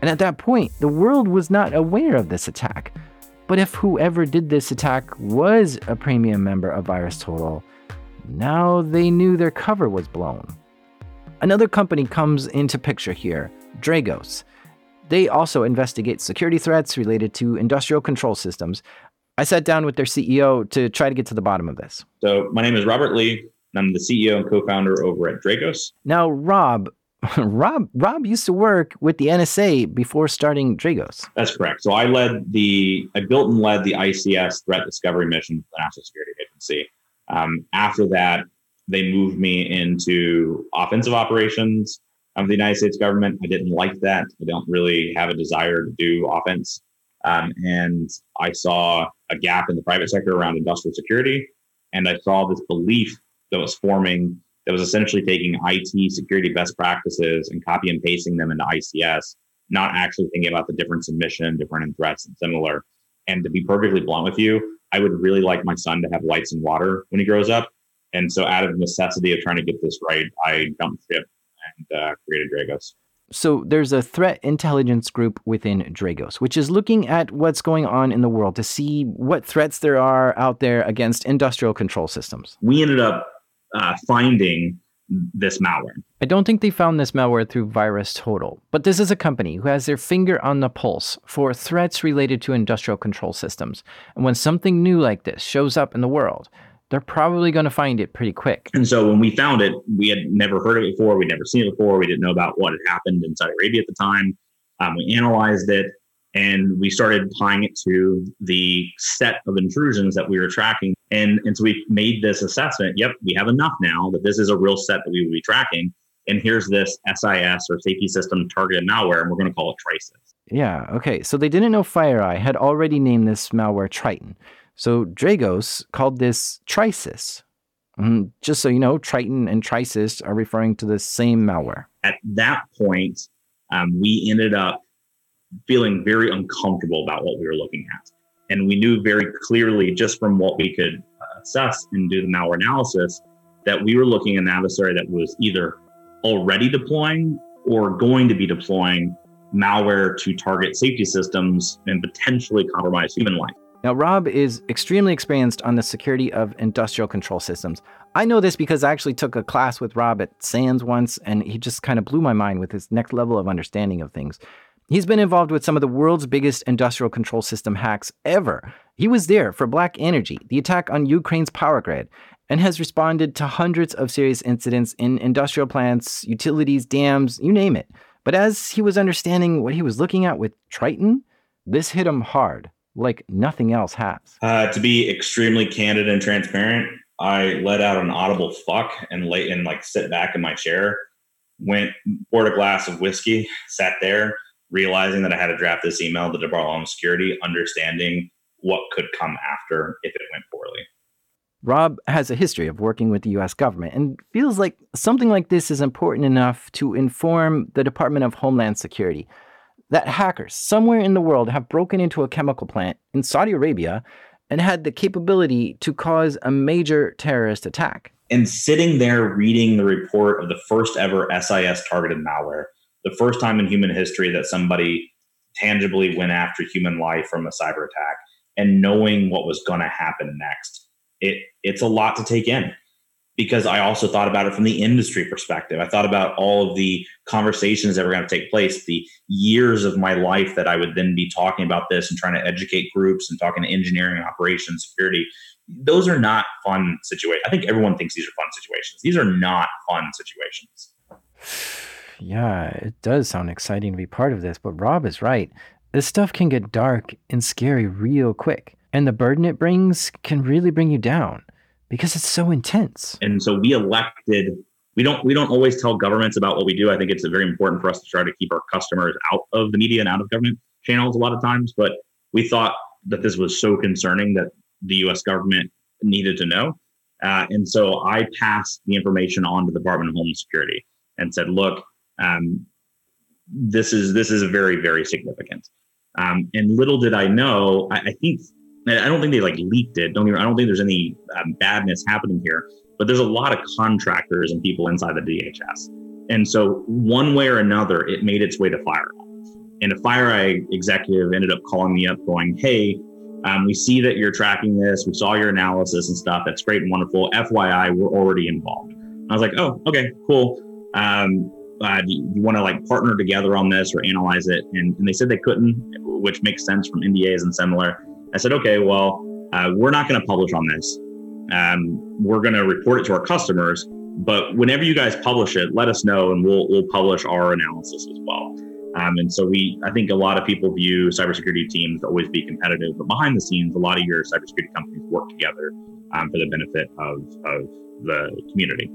And at that point, the world was not aware of this attack. But if whoever did this attack was a premium member of VirusTotal, now they knew their cover was blown. Another company comes into picture here, Dragos. They also investigate security threats related to industrial control systems. I sat down with their CEO to try to get to the bottom of this. So, my name is Robert Lee. I'm the CEO and co-founder over at Dragos. Now, Rob, Rob, Rob used to work with the NSA before starting Dragos. That's correct. So I led the, I built and led the ICS threat discovery mission for the National Security Agency. Um, after that, they moved me into offensive operations of the United States government. I didn't like that. I don't really have a desire to do offense. Um, and I saw a gap in the private sector around industrial security. And I saw this belief that was forming that was essentially taking IT security best practices and copy and pasting them into ICS, not actually thinking about the difference in mission, different in threats, and similar. And to be perfectly blunt with you, I would really like my son to have lights and water when he grows up. And so, out of necessity of trying to get this right, I jumped ship and uh, created Dragos. So there's a threat intelligence group within Dragos, which is looking at what's going on in the world to see what threats there are out there against industrial control systems. We ended up uh, finding this malware. I don't think they found this malware through VirusTotal, but this is a company who has their finger on the pulse for threats related to industrial control systems. And when something new like this shows up in the world, they're probably going to find it pretty quick. And so when we found it, we had never heard of it before. We'd never seen it before. We didn't know about what had happened in Saudi Arabia at the time. Um, we analyzed it and we started applying it to the set of intrusions that we were tracking. And, and so we made this assessment. Yep, we have enough now that this is a real set that we would be tracking. And here's this SIS or safety system targeted malware, and we're going to call it Trisis. Yeah, okay. So they didn't know FireEye had already named this malware Triton. So Dragos called this Trisis. Mm, just so you know, Triton and Trisis are referring to the same malware. At that point, um, we ended up feeling very uncomfortable about what we were looking at. And we knew very clearly, just from what we could uh, assess and do the malware analysis, that we were looking at an adversary that was either already deploying or going to be deploying malware to target safety systems and potentially compromise human life. Now, Rob is extremely experienced on the security of industrial control systems. I know this because I actually took a class with Rob at SANS once, and he just kind of blew my mind with his next level of understanding of things. He's been involved with some of the world's biggest industrial control system hacks ever. He was there for Black Energy, the attack on Ukraine's power grid, and has responded to hundreds of serious incidents in industrial plants, utilities, dams, you name it. But as he was understanding what he was looking at with Triton, this hit him hard, like nothing else has. Uh, to be extremely candid and transparent, I let out an audible fuck and lay and like sit back in my chair, went poured a glass of whiskey, sat there, realizing that I had to draft this email to Department of Homeland Security, understanding what could come after if it went poorly. Rob has a history of working with the US government and feels like something like this is important enough to inform the Department of Homeland Security that hackers somewhere in the world have broken into a chemical plant in Saudi Arabia and had the capability to cause a major terrorist attack. And sitting there reading the report of the first ever SIS targeted malware the first time in human history that somebody tangibly went after human life from a cyber attack and knowing what was going to happen next. It it's a lot to take in because I also thought about it from the industry perspective. I thought about all of the conversations that were going to take place, the years of my life that I would then be talking about this and trying to educate groups and talking to engineering, operations, security. Those are not fun situations. I think everyone thinks these are fun situations. These are not fun situations. Yeah, it does sound exciting to be part of this, but Rob is right. This stuff can get dark and scary real quick, and the burden it brings can really bring you down because it's so intense. And so we elected we don't we don't always tell governments about what we do. I think it's very important for us to try to keep our customers out of the media and out of government channels a lot of times, but we thought that this was so concerning that the US government needed to know. Uh, and so I passed the information on to the Department of Homeland Security and said, look, um, this is this is very, very significant. Um, and little did I know, I, I think I don't think they like leaked it. Don't even, I don't think there's any um, badness happening here, but there's a lot of contractors and people inside the DHS. And so one way or another, it made its way to FireEye. And a FireEye executive ended up calling me up going, Hey, um, we see that you're tracking this. We saw your analysis and stuff. That's great and wonderful. FYI, we're already involved. And I was like, oh, okay, cool. Uh, do you, you want to like partner together on this or analyze it? And, and they said they couldn't, which makes sense from NDAs and similar. I said, okay, well, uh, we're not going to publish on this. Um, we're going to report it to our customers, but whenever you guys publish it, let us know, and we'll we'll publish our analysis as well. Um, and so we, I think a lot of people view cybersecurity teams to always be competitive, but behind the scenes, a lot of your cybersecurity companies work together um, for the benefit of of the community,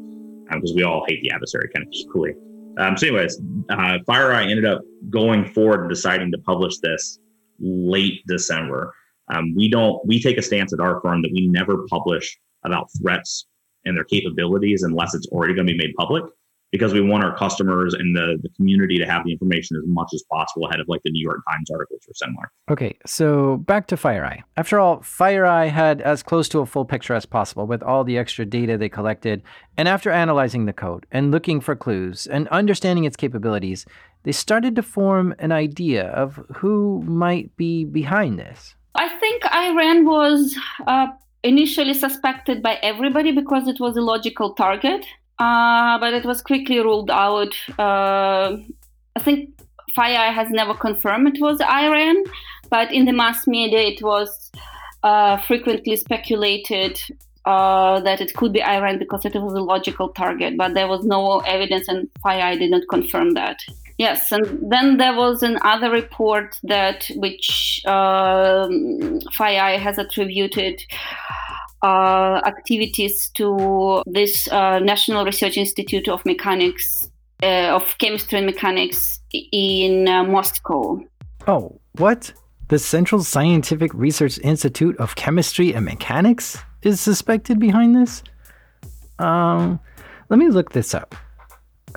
because um, we all hate the adversary kind of equally. Um, so, anyways, uh, FireEye ended up going forward and deciding to publish this late December. Um, we don't we take a stance at our firm that we never publish about threats and their capabilities unless it's already going to be made public because we want our customers and the, the community to have the information as much as possible ahead of like the New York Times articles or similar. Okay, so back to FireEye. After all, FireEye had as close to a full picture as possible with all the extra data they collected. And after analyzing the code and looking for clues and understanding its capabilities, they started to form an idea of who might be behind this. I think Iran was uh, initially suspected by everybody because it was a logical target, uh, but it was quickly ruled out. Uh, I think FireEye has never confirmed it was Iran, but in the mass media it was uh, frequently speculated uh, that it could be Iran because it was a logical target, but there was no evidence, and FireEye did not confirm that. Yes, and then there was another report that which um, has attributed activities to this uh, National Research Institute of Mechanics uh, of Chemistry and Mechanics in uh, Moscow. Oh, what? The Central Scientific Research Institute of Chemistry and Mechanics is suspected behind this? Um, let me look this up.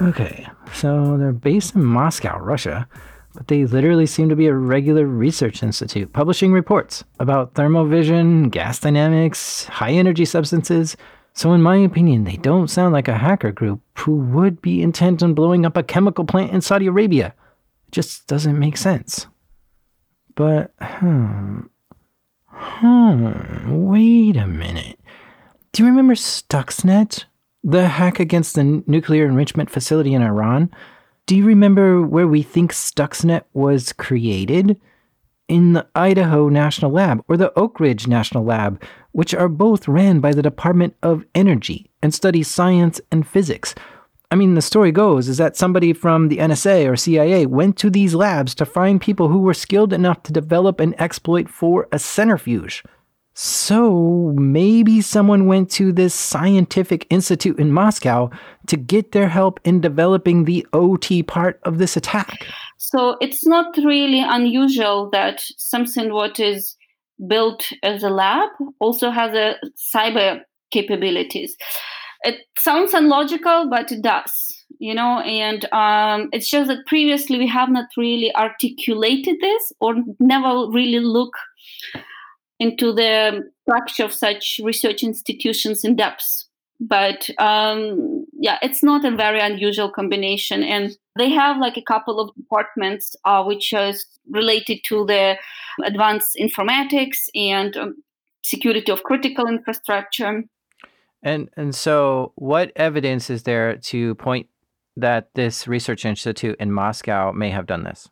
Okay, so they're based in Moscow, Russia, but they literally seem to be a regular research institute publishing reports about thermovision, gas dynamics, high energy substances. So, in my opinion, they don't sound like a hacker group who would be intent on blowing up a chemical plant in Saudi Arabia. It just doesn't make sense. But, hmm. Hmm, wait a minute. Do you remember Stuxnet? the hack against the nuclear enrichment facility in Iran. Do you remember where we think Stuxnet was created? In the Idaho National Lab or the Oak Ridge National Lab, which are both ran by the Department of Energy and study science and physics. I mean, the story goes is that somebody from the NSA or CIA went to these labs to find people who were skilled enough to develop an exploit for a centrifuge. So maybe someone went to this scientific institute in Moscow to get their help in developing the OT part of this attack. So it's not really unusual that something what is built as a lab also has a cyber capabilities. It sounds unlogical, but it does you know and um, it's just that previously we have not really articulated this or never really look into the structure of such research institutions in depth but um, yeah, it's not a very unusual combination. And they have like a couple of departments uh, which is related to the advanced informatics and um, security of critical infrastructure. And and so, what evidence is there to point that this research institute in Moscow may have done this?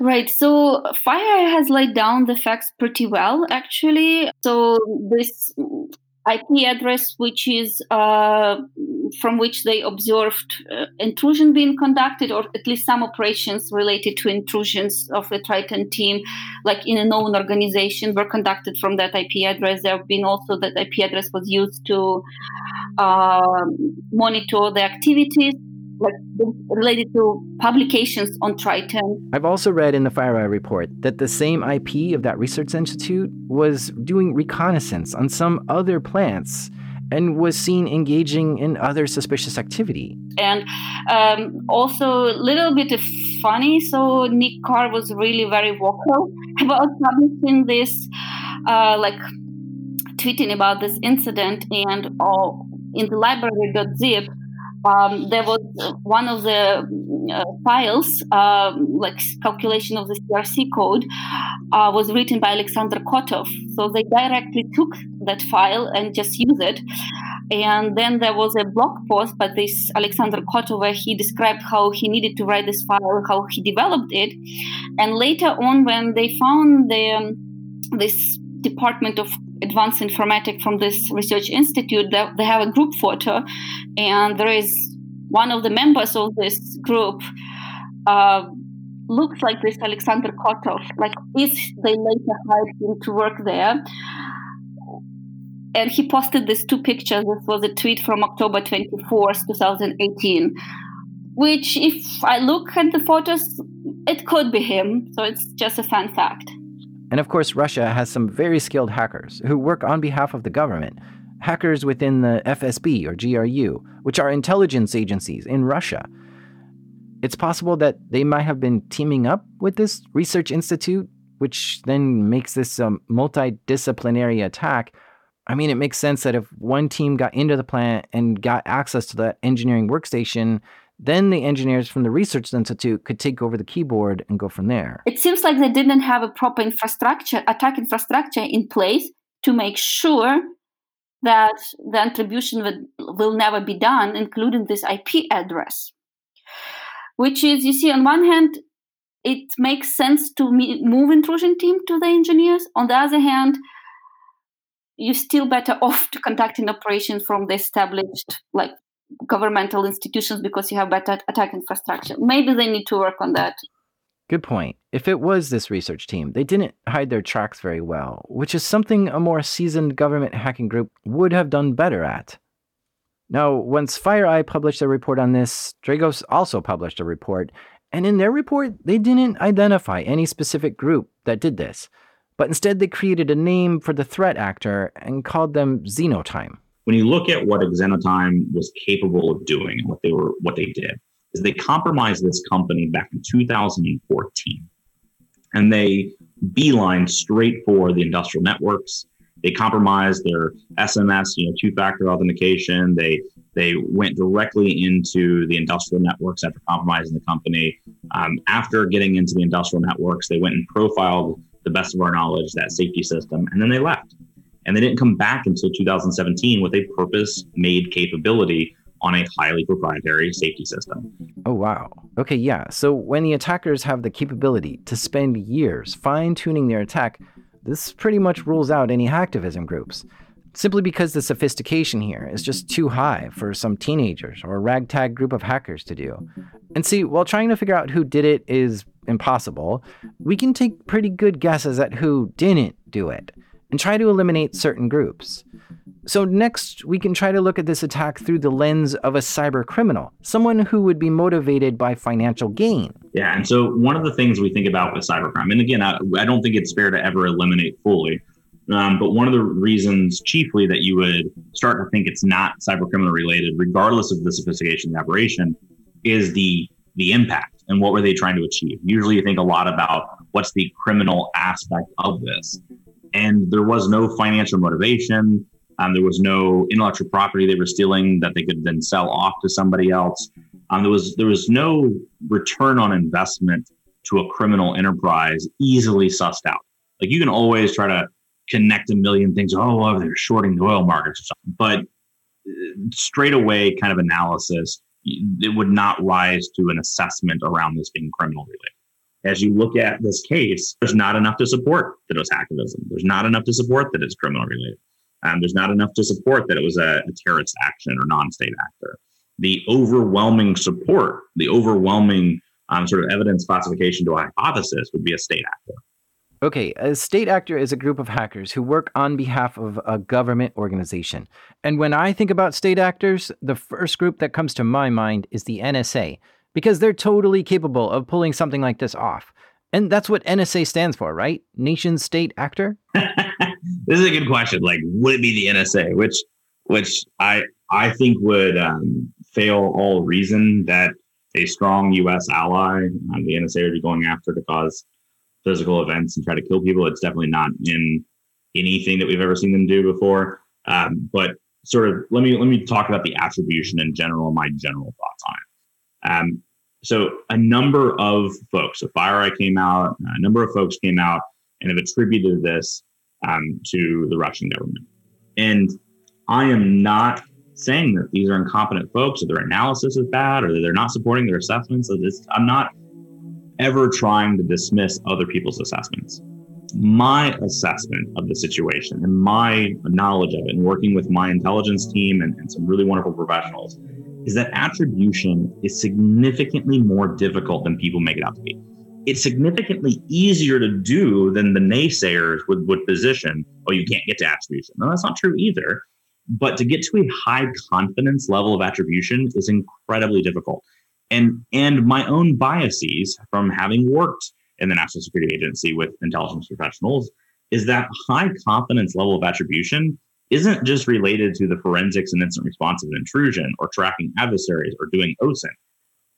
Right. So FireEye has laid down the facts pretty well, actually. So this IP address, which is uh, from which they observed uh, intrusion being conducted, or at least some operations related to intrusions of the Triton team, like in a known organization, were conducted from that IP address. There have been also that IP address was used to uh, monitor the activities like related to publications on Triton. I've also read in the FireEye report that the same IP of that research institute was doing reconnaissance on some other plants and was seen engaging in other suspicious activity. And um, also a little bit funny. So Nick Carr was really very vocal about publishing this, uh, like tweeting about this incident, and uh, in the library.zip um, there was one of the uh, files, uh, like calculation of the CRC code, uh, was written by Alexander Kotov. So they directly took that file and just used it. And then there was a blog post by this Alexander Kotov where he described how he needed to write this file, how he developed it. And later on, when they found the, um, this department of advanced informatics from this research institute they have a group photo and there is one of the members of this group uh, looks like this alexander kotov like is they later hired him to work there. And he posted these two pictures. This was a tweet from october 24th 2018 which if i look at the photos it could be him. So it's just a fun fact and of course, Russia has some very skilled hackers who work on behalf of the government. Hackers within the FSB or GRU, which are intelligence agencies in Russia. It's possible that they might have been teaming up with this research institute, which then makes this a multidisciplinary attack. I mean, it makes sense that if one team got into the plant and got access to the engineering workstation, then the engineers from the Research Institute could take over the keyboard and go from there. It seems like they didn't have a proper infrastructure, attack infrastructure in place to make sure that the attribution will, will never be done, including this IP address. Which is, you see, on one hand, it makes sense to move intrusion team to the engineers. On the other hand, you're still better off to conducting operations from the established like governmental institutions because you have better attack infrastructure. Maybe they need to work on that. Good point. If it was this research team, they didn't hide their tracks very well, which is something a more seasoned government hacking group would have done better at. Now, once FireEye published a report on this, Dragos also published a report, and in their report, they didn't identify any specific group that did this, but instead they created a name for the threat actor and called them Xenotime when you look at what Xenotime was capable of doing and what they were what they did is they compromised this company back in 2014 and they beeline straight for the industrial networks. They compromised their sms you know two-factor authentication. They they went directly into the industrial networks after compromising the company. Um, after getting into the industrial networks they went and profiled the best of our knowledge that safety system and then they left and they didn't come back until 2017 with a purpose made capability on a highly proprietary safety system. Oh, wow. Okay, yeah. So when the attackers have the capability to spend years fine tuning their attack, this pretty much rules out any hacktivism groups. Simply because the sophistication here is just too high for some teenagers or a ragtag group of hackers to do. And see, while trying to figure out who did it is impossible, we can take pretty good guesses at who didn't do it and try to eliminate certain groups. So, next, we can try to look at this attack through the lens of a cyber criminal, someone who would be motivated by financial gain. Yeah, and so one of the things we think about with cybercrime, and again, I, I don't think it's fair to ever eliminate fully, um, but one of the reasons, chiefly, that you would start to think it's not cyber criminal related, regardless of the sophistication of the operation, is the the impact and what were they trying to achieve. Usually, you think a lot about what's the criminal aspect of this and there was no financial motivation. Um, there was no intellectual property they were stealing that they could then sell off to somebody else. Um, there was there was no return on investment to a criminal enterprise easily sussed out. Like you can always try to connect a million things. Oh, well, they're shorting the oil markets or something, but uh, straight away kind of analysis, it would not rise to an assessment around this being criminal related as you look at this case, there's not enough to support that it was hacktivism. There's not enough to support that it's criminal related. Um, there's not enough to support that it was a, a terrorist action or non-state actor. The overwhelming support, the overwhelming um, sort of evidence classification to a hypothesis would be a state actor. Okay, a state actor is a group of hackers who work on behalf of a government organization. And when I think about state actors, the first group that comes to my mind is the NSA, because they're totally capable of pulling something like this off. And that's what NSA stands for, right? Nation state actor? this is a good question. Like, would it be the NSA? Which, which I I think would um, fail all reason that a strong U.S. ally, um, the NSA, would be going after to cause physical events and try to kill people. It's definitely not in anything that we've ever seen them do before. Um, but sort of, let me let me talk about the attribution in general, my general thoughts on it. Um, so a number of folks, so FireEye came out, a number of folks came out and have attributed this um, to the Russian government. And I am not saying that these are incompetent folks or their analysis is bad or that they're not supporting their assessments. I'm not ever trying to dismiss other people's assessments. My assessment of the situation and my knowledge of it and working with my intelligence team and, and some really wonderful professionals is that attribution is significantly more difficult than people make it out to be. It's significantly easier to do than the naysayers would, would position, oh, you can't get to attribution. No, that's not true either. But to get to a high confidence level of attribution is incredibly difficult. And, and my own biases from having worked in the National Security Agency with intelligence professionals is that high confidence level of attribution isn't just related to the forensics and incident response of intrusion or tracking adversaries or doing OSINT.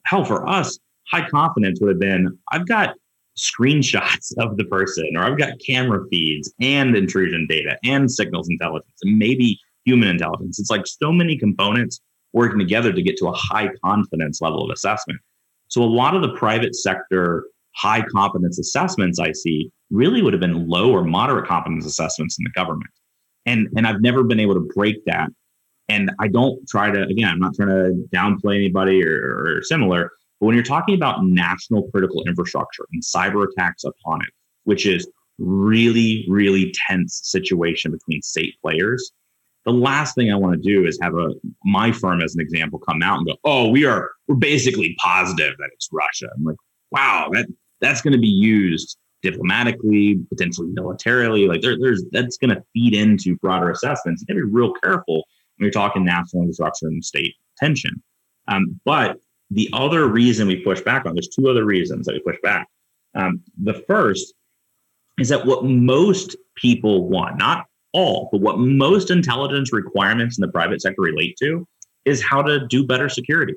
Hell, for us, high confidence would have been I've got screenshots of the person, or I've got camera feeds and intrusion data and signals intelligence and maybe human intelligence. It's like so many components working together to get to a high confidence level of assessment. So a lot of the private sector high confidence assessments I see really would have been low or moderate confidence assessments in the government and and I've never been able to break that. And I don't try to again, I'm not trying to downplay anybody or, or similar. But when you're talking about national critical infrastructure and cyber attacks upon it, which is really, really tense situation between state players, the last thing I want to do is have a my firm as an example come out and go, oh, we are we're basically positive that it's Russia. I'm like, wow, that that's going to be used diplomatically, potentially militarily. Like there, there's that's going to feed into broader assessments. You got to be real careful when you're talking national infrastructure and state tension. Um, but the other reason we push back on there's two other reasons that we push back. Um, the first is that what most people want, not all, but what most intelligence requirements in the private sector relate to is how to do better security.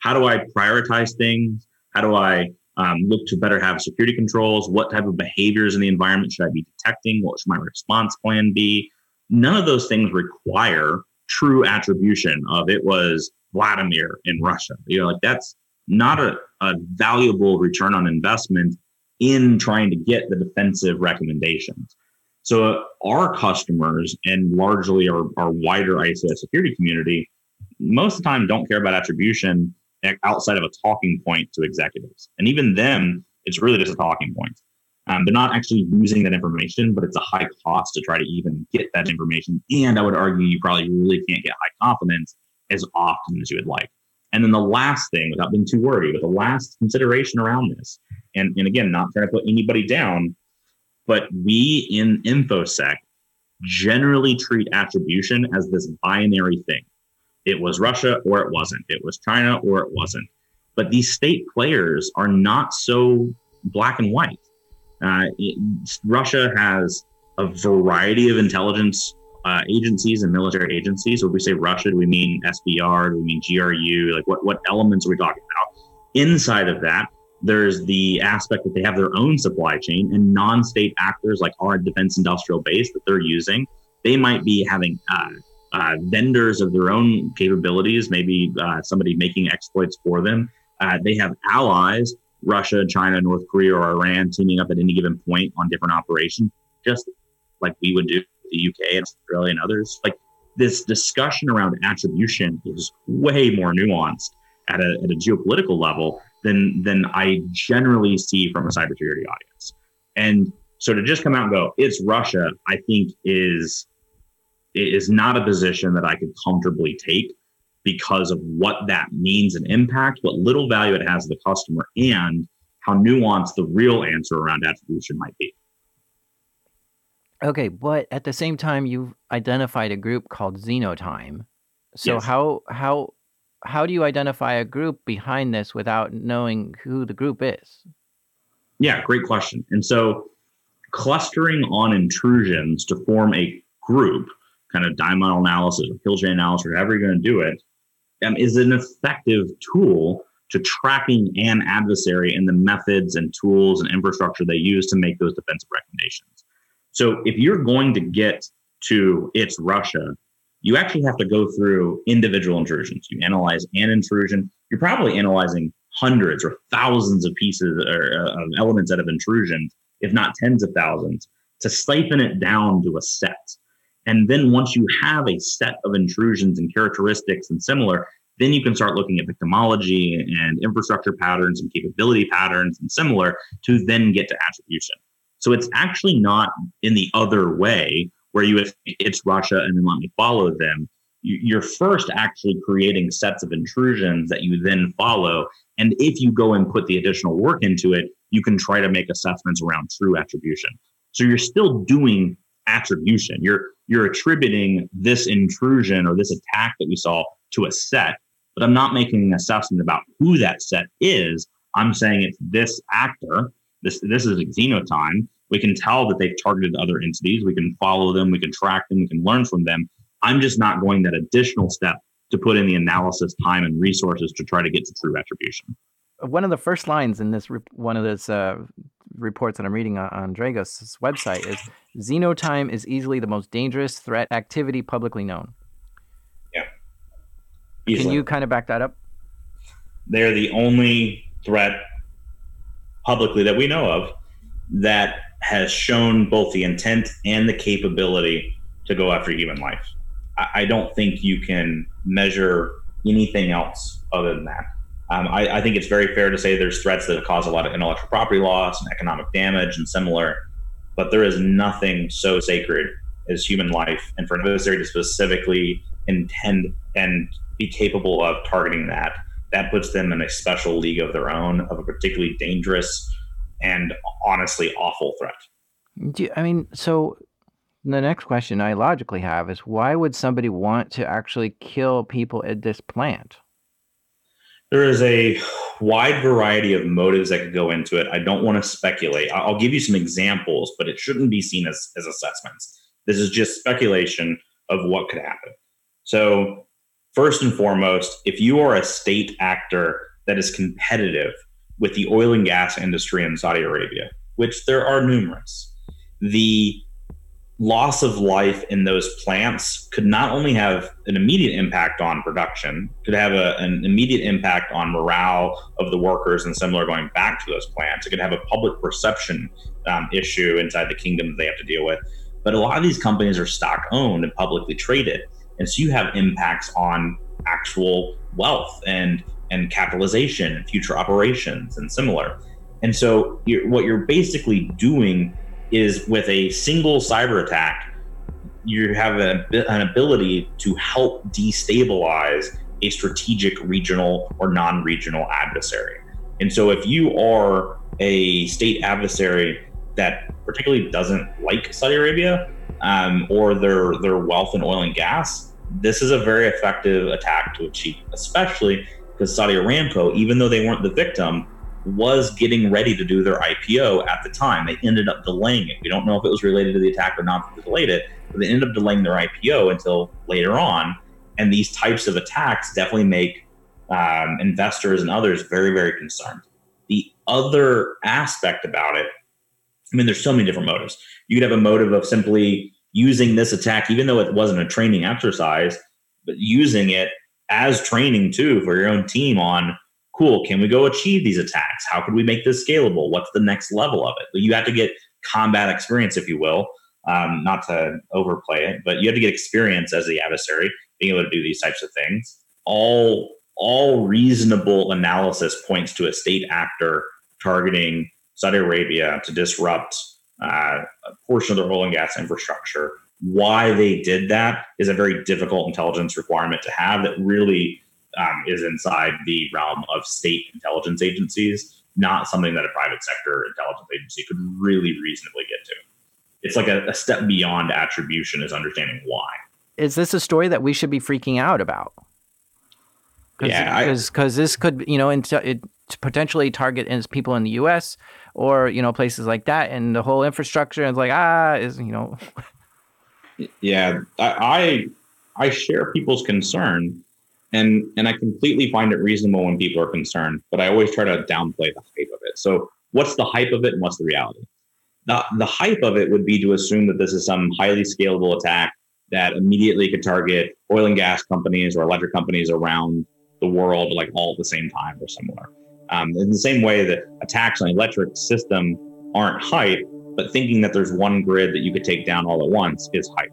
How do I prioritize things? How do I um, look to better have security controls. What type of behaviors in the environment should I be detecting? What should my response plan be? None of those things require true attribution of it was Vladimir in Russia. You know, like that's not a, a valuable return on investment in trying to get the defensive recommendations. So uh, our customers and largely our, our wider ICS security community, most of the time don't care about attribution outside of a talking point to executives. And even them, it's really just a talking point. Um, they're not actually using that information, but it's a high cost to try to even get that information. And I would argue you probably really can't get high confidence as often as you would like. And then the last thing, without being too worried, but the last consideration around this, and, and again, not trying to put anybody down, but we in InfoSec generally treat attribution as this binary thing. It was Russia or it wasn't. It was China or it wasn't. But these state players are not so black and white. Uh, it, Russia has a variety of intelligence uh, agencies and military agencies. When we say Russia, do we mean SVR? Do we mean GRU? Like what, what elements are we talking about? Inside of that, there's the aspect that they have their own supply chain and non-state actors like our defense industrial base that they're using they might be having uh, uh, vendors of their own capabilities, maybe uh, somebody making exploits for them. Uh, they have allies, Russia, China, North Korea, or Iran, teaming up at any given point on different operations, just like we would do the UK and Australia and others. Like this discussion around attribution is way more nuanced at a, at a geopolitical level than than I generally see from a cybersecurity audience. And so to just come out and go, it's Russia, I think is is not a position that I could comfortably take because of what that means and impact, what little value it has to the customer, and how nuanced the real answer around attribution might be. Okay, but at the same time, you've identified a group called Xenotime. So Yes. how how how do you identify a group behind this without knowing who the group is? Yeah, great question. And so clustering on intrusions to form a group, kind of diamond analysis or kill chain analysis, or however you're going to do it, um, is an effective tool to tracking an adversary and the methods and tools and infrastructure they use to make those defensive recommendations. So if you're going to get to it's Russia, you actually have to go through individual intrusions. You analyze an intrusion. You're probably analyzing hundreds or thousands of pieces or uh, of elements out of intrusions, if not tens of thousands, to siphon it down to a set. And then once you have a set of intrusions and characteristics and similar, then you can start looking at victimology and infrastructure patterns and capability patterns and similar to then get to attribution. So it's actually not in the other way where you if it's Russia and then let me follow them. You- You're first actually creating sets of intrusions that you then follow. And if you go and put the additional work into it, you can try to make assessments around true attribution. So you're still doing attribution. You're you're attributing this intrusion or this attack that we saw to a set, but I'm not making an assessment about who that set is. I'm saying it's this actor. This this is Xenotime. We can tell that they've targeted other entities. We can follow them. We can track them. We can learn from them. I'm just not going that additional step to put in the analysis time and resources to try to get to true attribution. One of the first lines in this one of those uh, reports that I'm reading on, on Dragos' website is Xenotime is easily the most dangerous threat activity publicly known. Yeah. Can you kind of back that up? they're the only threat publicly that we know of that has shown both the intent and the capability to go after human life. I, I don't think you can measure anything else other than that. Um, I, I think it's very fair to say there's threats that cause a lot of intellectual property loss and economic damage and similar, but there is nothing so sacred as human life. And for an adversary to specifically intend and be capable of targeting that, that puts them in a special league of their own of a particularly dangerous and honestly awful threat. Do I mean, so the next question I logically have is why would somebody want to actually kill people at this plant? There is a wide variety of motives that could go into it. I don't want to speculate. I'll give you some examples, but it shouldn't be seen as, as assessments. This is just speculation of what could happen. So, first and foremost, if you are a state actor that is competitive with the oil and gas industry in Saudi Arabia, which there are numerous, the loss of life in those plants could not only have an immediate impact on production, could have a, an immediate impact on morale of the workers and similar going back to those plants. It could have a public perception um, issue inside the kingdom that they have to deal with. But a lot of these companies are stock owned and publicly traded. And so you have impacts on actual wealth and and capitalization and future operations and similar. And so you're, what you're basically doing is with a single cyber attack, you have an ability to help destabilize a strategic regional or non-regional adversary. And so if you are a state adversary that particularly doesn't like Saudi Arabia um, or their their wealth in oil and gas, this is a very effective attack to achieve, especially because Saudi Aramco, even though they weren't the victim, was getting ready to do their IPO at the time. They ended up delaying it. We don't know if it was related to the attack or not that they delayed it, but they ended up delaying their IPO until later on. And these types of attacks definitely make um, investors and others very, very concerned. The other aspect about it, I mean, there's so many different motives. You could have a motive of simply using this attack, even though it wasn't a training exercise, but using it as training too for your own team on cool, can we go achieve these attacks? How could we make this scalable? What's the next level of it? You have to get combat experience, if you will. Um, not to overplay it, but you have to get experience as the adversary, being able to do these types of things. All all reasonable analysis points to a state actor targeting Saudi Arabia to disrupt uh, a portion of their oil and gas infrastructure. Why they did that is a very difficult intelligence requirement to have that really um, is inside the realm of state intelligence agencies, not something that a private sector intelligence agency could really reasonably get to. It's like a, a step beyond attribution, is understanding why. Is this a story that we should be freaking out about? Cause, yeah, because this could you know into, it potentially target people in the U.S. or you know places like that, and the whole infrastructure is like ah is you know. yeah, I I share people's concern, and and I completely find it reasonable when people are concerned, but I always try to downplay the hype of it. So what's the hype of it, and what's the reality? The the hype of it would be to assume that this is some highly scalable attack that immediately could target oil and gas companies or electric companies around the world like all at the same time or similar. Um, in the same way that attacks on electric system aren't hype, but thinking that there's one grid that you could take down all at once is hype.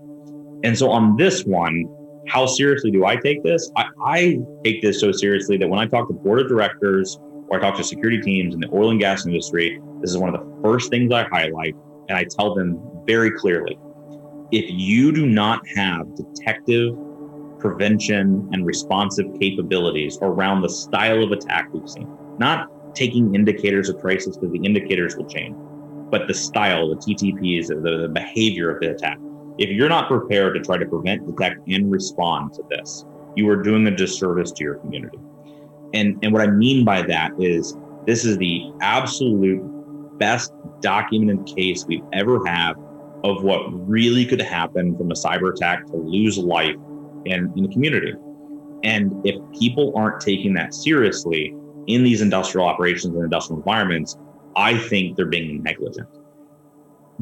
And so on this one, how seriously do I take this? I, I take this so seriously that when I talk to board of directors or I talk to security teams in the oil and gas industry, this is one of the first things I highlight. And I tell them very clearly if you do not have detective prevention and responsive capabilities around the style of attack we've seen. Not taking indicators of crisis because the indicators will change, but the style, the TTPs, the, the behavior of the attack. If you're not prepared to try to prevent, detect, and respond to this, you are doing a disservice to your community. And, and what I mean by that is this is the absolute best documented case we've ever had of what really could happen from a cyber attack to lose life in, in the community. And if people aren't taking that seriously in these industrial operations and industrial environments, I think they're being negligent.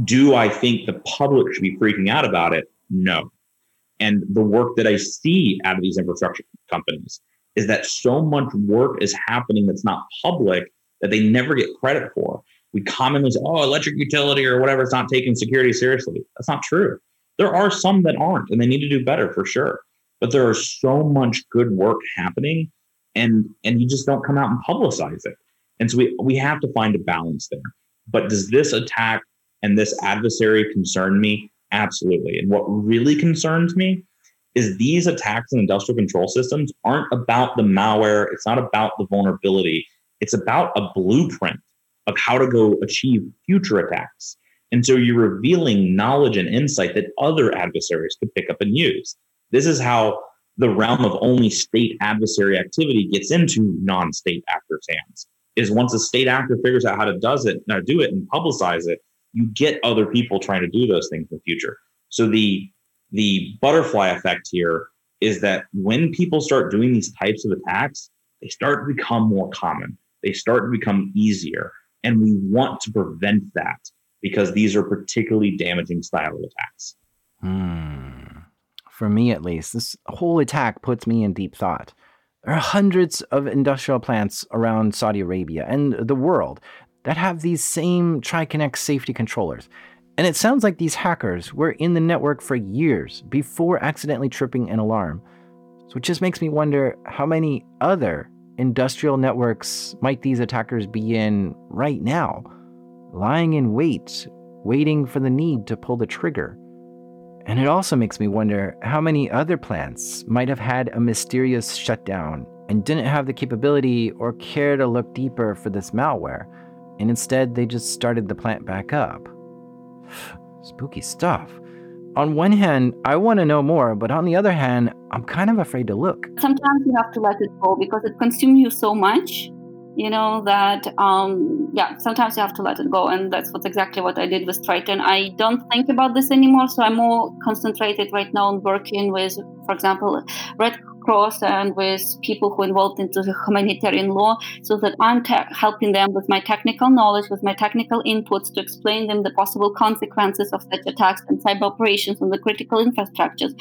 Do I think the public should be freaking out about it? No. And the work that I see out of these infrastructure companies is that so much work is happening that's not public that they never get credit for. We commonly say, oh, electric utility or whatever it's not taking security seriously. That's not true. There are some that aren't, and they need to do better for sure but there is so much good work happening and and you just don't come out and publicize it and so we we have to find a balance there but does this attack and this adversary concerned me absolutely and what really concerns me is these attacks in industrial control systems aren't about the malware it's not about the vulnerability it's about a blueprint of how to go achieve future attacks and so you're revealing knowledge and insight that other adversaries could pick up and use this is how the realm of only state adversary activity gets into non-state actors' hands. Is once a state actor figures out how to does it, now do it and publicize it, you get other people trying to do those things in the future. So the the butterfly effect here is that when people start doing these types of attacks, they start to become more common. They start to become easier. And we want to prevent that because these are particularly damaging style of attacks. Hmm for me at least, this whole attack puts me in deep thought. There are hundreds of industrial plants around Saudi Arabia and the world that have these same Triconex safety controllers. And it sounds like these hackers were in the network for years before accidentally tripping an alarm. So it just makes me wonder how many other industrial networks might these attackers be in right now, lying in wait, waiting for the need to pull the trigger. And it also makes me wonder how many other plants might have had a mysterious shutdown and didn't have the capability or care to look deeper for this malware, and instead they just started the plant back up. Spooky stuff. On one hand, I want to know more, but on the other hand, I'm kind of afraid to look. Sometimes you have to let it go because it consumes you so much you know that um yeah sometimes you have to let it go and that's what exactly what i did with triton i don't think about this anymore so i'm more concentrated right now on working with for example, red Cross and with people who involved into the humanitarian law, so that I'm te- helping them with my technical knowledge, with my technical inputs to explain them the possible consequences of such attacks and cyber operations on the critical infrastructures,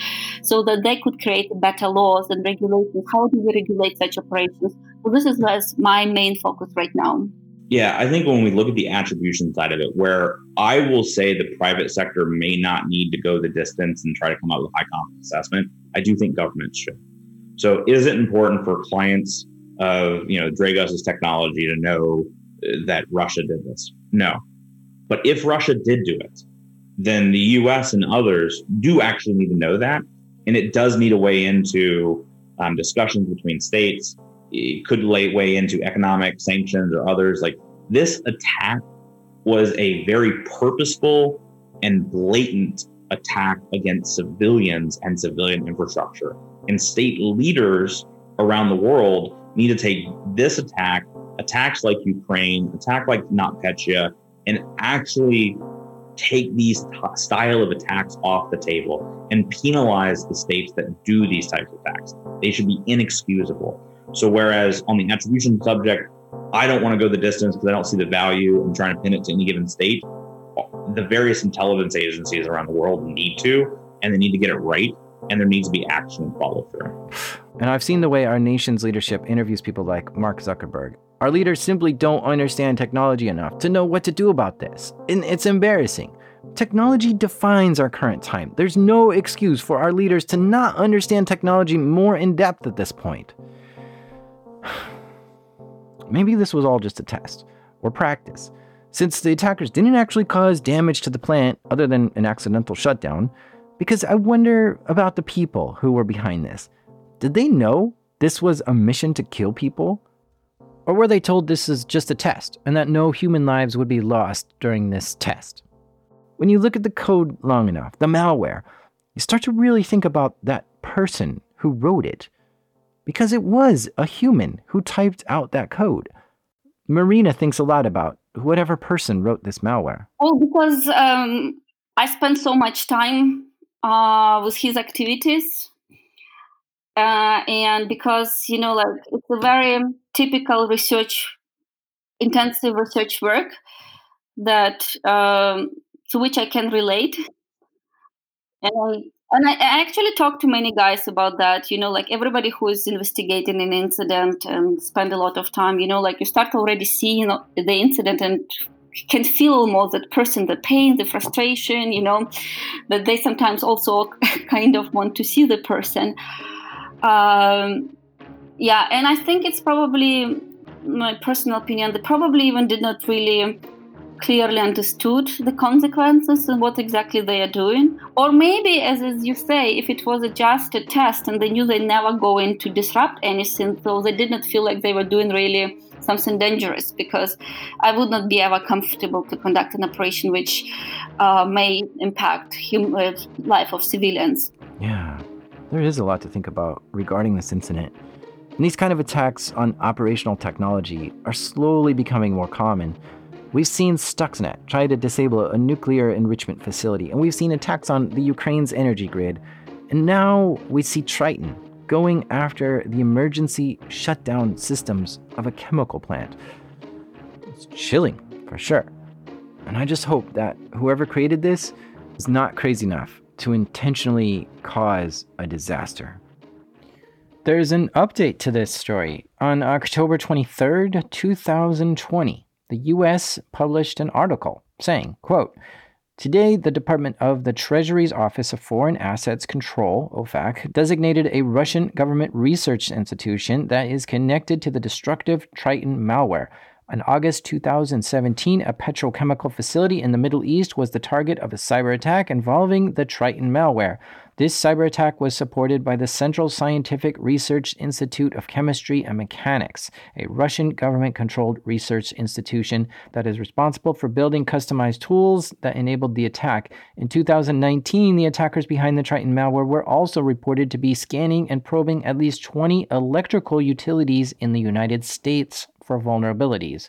so that they could create better laws and regulations. How do we regulate such operations? So this is my main focus right now. Yeah, I think when we look at the attribution side of it, where I will say the private sector may not need to go the distance and try to come up with high confidence assessment, I do think governments should. So, is it important for clients of you know Dragos's technology to know uh, that Russia did this? No, but if Russia did do it, then the U.S. and others do actually need to know that, and it does need a way into um, discussions between states it could lay way into economic sanctions or others. Like this attack was a very purposeful and blatant attack against civilians and civilian infrastructure. And state leaders around the world need to take this attack, attacks like Ukraine, attack like NotPetya, and actually take these t- style of attacks off the table and penalize the states that do these types of attacks. They should be inexcusable. So whereas on the attribution subject, I don't want to go the distance because I don't see the value in trying to pin it to any given state. The various intelligence agencies around the world need to, and they need to get it right, and there needs to be action and follow through. And I've seen the way our nation's leadership interviews people like Mark Zuckerberg. Our leaders simply don't understand technology enough to know what to do about this. And it's embarrassing. Technology defines our current time. There's no excuse for our leaders to not understand technology more in depth at this point. Maybe this was all just a test or practice, since the attackers didn't actually cause damage to the plant other than an accidental shutdown. Because I wonder about the people who were behind this. Did they know this was a mission to kill people? Or were they told this is just a test and that no human lives would be lost during this test? When you look at the code long enough, the malware, you start to really think about that person who wrote it because it was a human who typed out that code. Marina thinks a lot about whatever person wrote this malware. Well, because um, I spent so much time uh, with his activities. Uh, and because, you know, like it's a very typical research, intensive research work that um, to which I can relate. And I and I, actually talked to many guys about that. You know, like everybody who is investigating an incident and spend a lot of time, you know, like you start already seeing the incident and can feel more that person, the pain, the frustration, you know, that they sometimes also kind of want to see the person. Um, yeah, and I think it's probably my personal opinion. They probably even did not really clearly understood the consequences and what exactly they are doing. Or maybe, as, as you say, if it was a just a test and they knew they never going to disrupt anything, so they did not feel like they were doing really something dangerous because I would not be ever comfortable to conduct an operation which uh, may impact human uh, life of civilians. Yeah, there is a lot to think about regarding this incident. And these kind of attacks on operational technology are slowly becoming more common. We've seen Stuxnet try to disable a nuclear enrichment facility, and we've seen attacks on the Ukraine's energy grid. And now we see Triton going after the emergency shutdown systems of a chemical plant. It's chilling, for sure. And I just hope that whoever created this is not crazy enough to intentionally cause a disaster. There's an update to this story. On October 23rd, 2020, the U.S. published an article saying, quote, Today, the Department of the Treasury's Office of Foreign Assets Control, OFAC, designated a Russian government research institution that is connected to the destructive Triton malware. In August 2017, a petrochemical facility in the Middle East was the target of a cyber attack involving the Triton malware. This cyber attack was supported by the Central Scientific Research Institute of Chemistry and Mechanics, a Russian government controlled research institution that is responsible for building customized tools that enabled the attack. In 2019, the attackers behind the Triton malware were also reported to be scanning and probing at least 20 electrical utilities in the United States for vulnerabilities.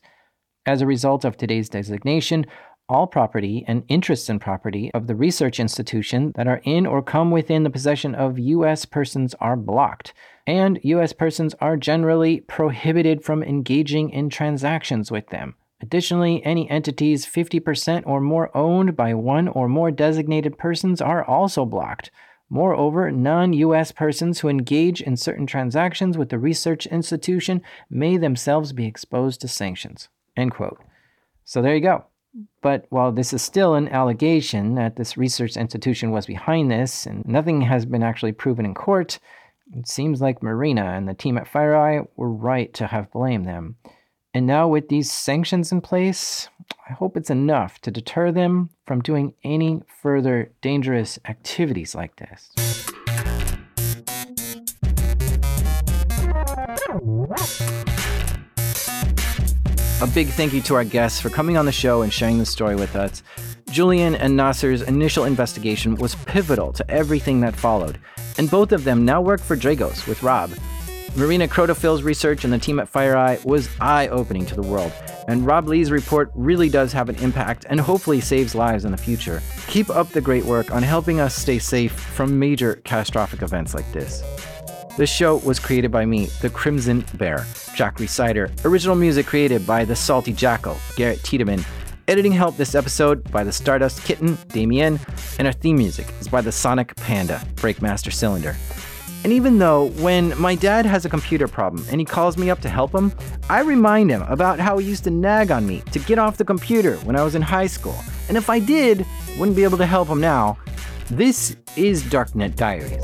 As a result of today's designation, all property and interests in property of the research institution that are in or come within the possession of U.S. persons are blocked. and US persons are generally prohibited from engaging in transactions with them. Additionally, any entities 50% or more owned by one or more designated persons are also blocked. Moreover, non US persons who engage in certain transactions with the research institution may themselves be exposed to sanctions. End quote. So there you go. But while this is still an allegation that this research institution was behind this, and nothing has been actually proven in court, it seems like Marina and the team at FireEye were right to have blamed them. And now, with these sanctions in place, I hope it's enough to deter them from doing any further dangerous activities like this. A big thank you to our guests for coming on the show and sharing the story with us. Julian and Nasser's initial investigation was pivotal to everything that followed, and both of them now work for Dragos with Rob. Marina Krotofil's research and the team at FireEye was eye opening to the world, and Rob Lee's report really does have an impact and hopefully saves lives in the future. Keep up the great work on helping us stay safe from major catastrophic events like this. This show was created by me, the Crimson Bear, Jack Rhysider. Original music created by the Salty Jackal, Garrett Tiedemann. Editing help this episode by the Stardust Kitten, Damien, and our theme music is by the Sonic Panda, Breakmaster Cylinder. And even though when my dad has a computer problem and he calls me up to help him, I remind him about how he used to nag on me to get off the computer when I was in high school. And if I did, wouldn't be able to help him now. This is Darknet Diaries.